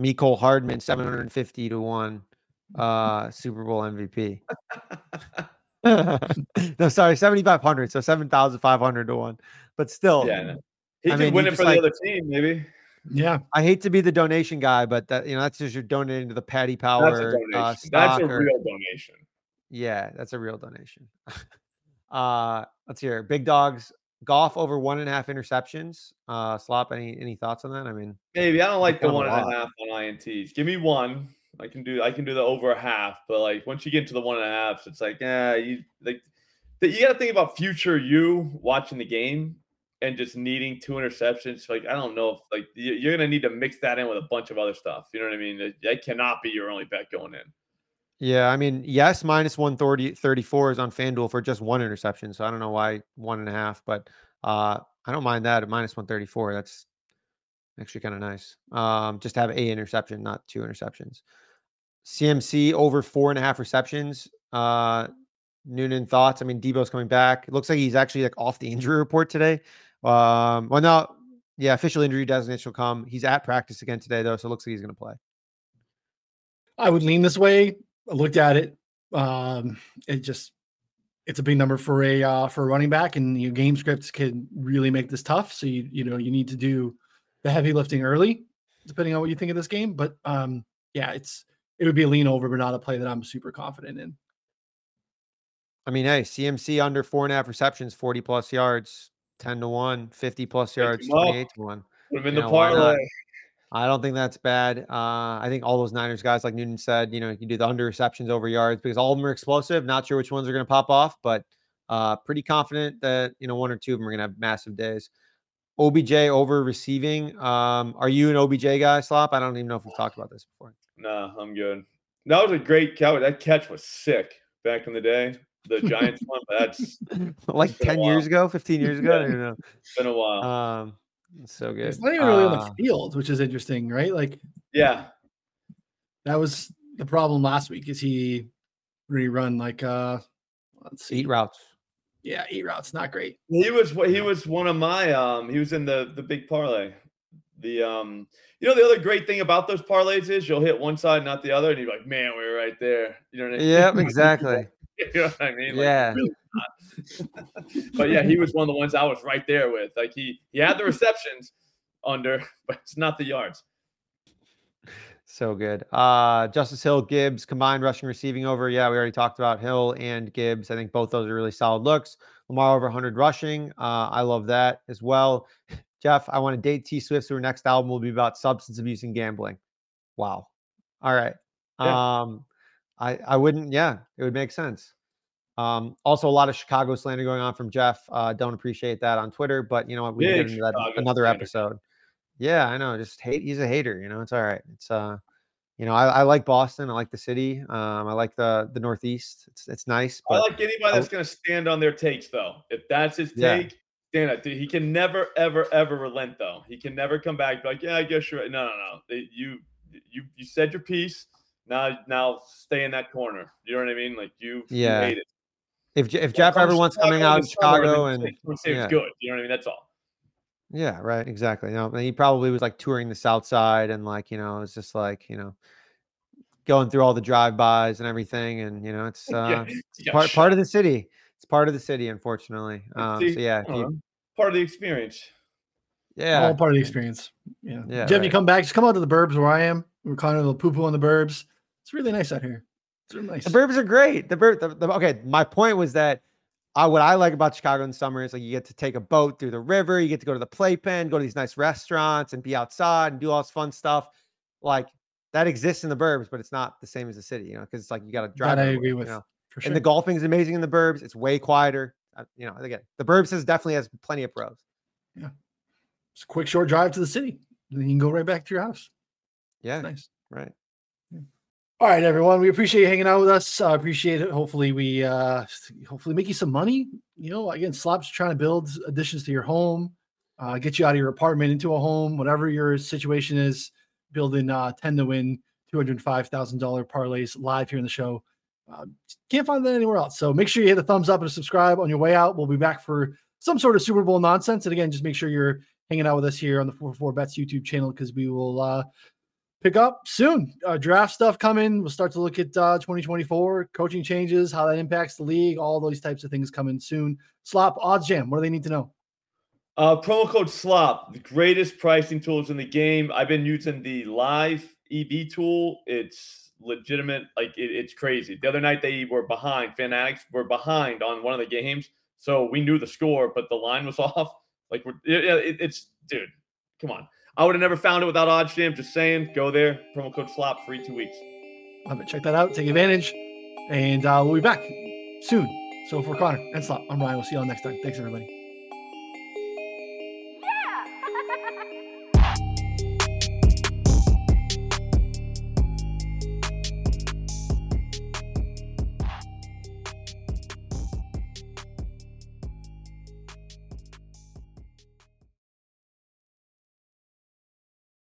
Mecole Hardman, 750 to 1, uh, Super Bowl MVP. no, sorry, 7,500. So 7,500 to 1. But still,
yeah, no. he
I
can
mean,
win it for
like-
the other team, maybe.
Yeah,
I hate to be the donation guy, but that, you know, that's just you're donating to the Paddy Power.
That's a
Power
donation.
uh,
That's
stock
a
or-
real donation.
Yeah, that's a real donation. uh, let's hear it. Big Dogs Goff over one and a half interceptions. Uh, Slop, any any thoughts on that? I mean,
Maybe I don't like the
kind of
one
a
and a
lot.
half on ints. Give me one. I can do. I can do the over a half. But like once you get to the one and a half, it's like yeah, you like. You got to think about future you watching the game and just needing two interceptions. Like I don't know if like you- you're gonna need to mix that in with a bunch of other stuff. You know what I mean? That, cannot be your only bet going in.
Yeah, I mean, yes, minus 130 34 is on FanDuel for just one interception. So I don't know why one and a half, but uh I don't mind that at minus 134. That's actually kind of nice. Um, just have a interception, not two interceptions. CMC over four and a half receptions. Uh Noonan thoughts. I mean, Deebo's coming back. It looks like he's actually like off the injury report today. Um, well, no, yeah, official injury designation will come. He's at practice again today, though, so it looks like he's gonna play.
I would lean this way. I looked at it. Um, it just it's a big number for a uh, for a running back, and your game scripts can really make this tough. So you you know you need to do the heavy lifting early, depending on what you think of this game. But um, yeah, it's it would be a lean over, but not a play that I'm super confident in.
I mean, hey, CMC under four and a half receptions, 40 plus yards, 10 to 1, 50 plus yards,
him
28 to 1.
Put him in
You
the
know, why not?
parlay.
I don't think that's bad. Uh, I think all those Niners guys, like Noonan said, you know, you can do the under receptions over yards because all of them are explosive. Not sure which ones are going to pop off, but uh, pretty confident that you know one or two of them are going to have massive days. OBJ over receiving. Um, are you an OBJ guy, Slop? I don't even know if we've talked about this before.
Nah, I'm good. That was a great catch. That catch was sick back in the day. The Giants one, that's
like 10 years ago, 15 years ago. I
Yeah.
don't know.
been a while.
Um, so good.
It's not even really on
Uh,
the field, which is interesting, right? Like
yeah,
that was the problem last week. Is he rerun like uh let's see,
eight routes.
yeah, eight routes, not great.
he was he was one of my um he was in the the big parlay. The um you know the other great thing about those parlays is you'll hit one side, not the other, and you're like, man, we were right there. You know what I mean?
Yep, exactly.
you know what I mean? Like,
Yeah.
really but yeah, he was one of the ones I was right there with. Like he he had the receptions under, but it's not the yards.
So good. Uh Justice Hill, Gibbs, combined rushing receiving over. Yeah, we already talked about Hill and Gibbs. I think both those are really solid looks. Lamar over 100 rushing. Uh, I love that as well. Jeff, I want to date T Swift. So her next album will be about substance abuse and gambling. Wow. All right.
Yeah.
Um, I I wouldn't. Yeah, it would make sense. Um, also a lot of Chicago slander going on from Jeff. Uh, don't appreciate that on Twitter, but you know what? We can get into that
Chicago
another
slander.
episode. Yeah, I know. Just hate. He's a hater. You know, it's all right. It's uh, you know, I, I like Boston. I like the city. Um, I like the the Northeast. It's it's nice.
I like anybody that's going to stand on their takes, though. If that's his take, stand up. Dude, He can never, ever, ever relent, though. He can never come back be like, "Yeah, I guess you're right." No, no, no. They, you, you, you said your piece. Now, now, stay in that corner. You know what I mean? Like you, you
Yeah.
it.
if if Jeff ever wants coming out
in
Chicago and
say-
yeah.
it's good. You know what I mean? That's all.
yeah, right, exactly. You know, and he probably was like touring the South Side and like you know, it's just like you know, going through all the drive-bys and everything, and you know, it's uh,
Yeah,
part
shot.
part of the city. It's part of the city, unfortunately. Um, so yeah, if you,
part of the experience.
yeah,
All part of the experience. Yeah.
Yeah,
Jeff, you come back, just come out to the burbs where I am. We're kind of a poo poo on the burbs. It's really nice out here. It's really nice.
The Burbs are great. The Burb, the, the, okay. My point was that I, what I like about Chicago in the summer is like you get to take a boat through the river, you get to go to the playpen, go to these nice restaurants, and be outside and do all this fun stuff. Like that exists in the Burbs, but it's not the same as the city, you know, because it's like you got to drive.
That I
everywhere,
agree
you
with.
know?
For
And the golfing is amazing in the Burbs. It's way quieter. Uh, you know, again, the Burbs has definitely has plenty of pros. Yeah.
It's a quick, short drive to the city. Then you can go right back to your house.
Yeah,
It's nice.
right.
All right, everyone. We appreciate you hanging out with us. I appreciate it. Hopefully, we uh hopefully make you some money. You know, again, Slop's trying to build additions to your home, uh, get you out of your apartment into a home, whatever your situation is. Building uh, ten to win, two hundred five thousand dollar parlays live here in the show. Uh, can't find that anywhere else. So make sure you hit a thumbs up and subscribe on your way out. We'll be back for some sort of Super Bowl nonsense. And again, just make sure you're hanging out with us here on the 4for4 Bets YouTube channel because we will uh, pick up soon. Uh, draft stuff coming. We'll start to look at uh, 2024 coaching changes, how that impacts the league, all those types of things coming soon. Slop OddsJam. What do they need to know?
Uh, promo code SLOP, the greatest pricing tools in the game. I've been using the live EV tool. It's legitimate. Like it, it's crazy. The other night they were behind. Fanatics were behind on one of the games, so we knew the score, but the line was off. Like we're, it, it- it's dude, come on. I would have never found it without OddsJam. Just saying, go there. Promo code SLOP, free two weeks.
Love it. Check that out. Take advantage. And uh, we'll be back soon. So for Connor and Slop, I'm Ryan. We'll see you all next time. Thanks, everybody.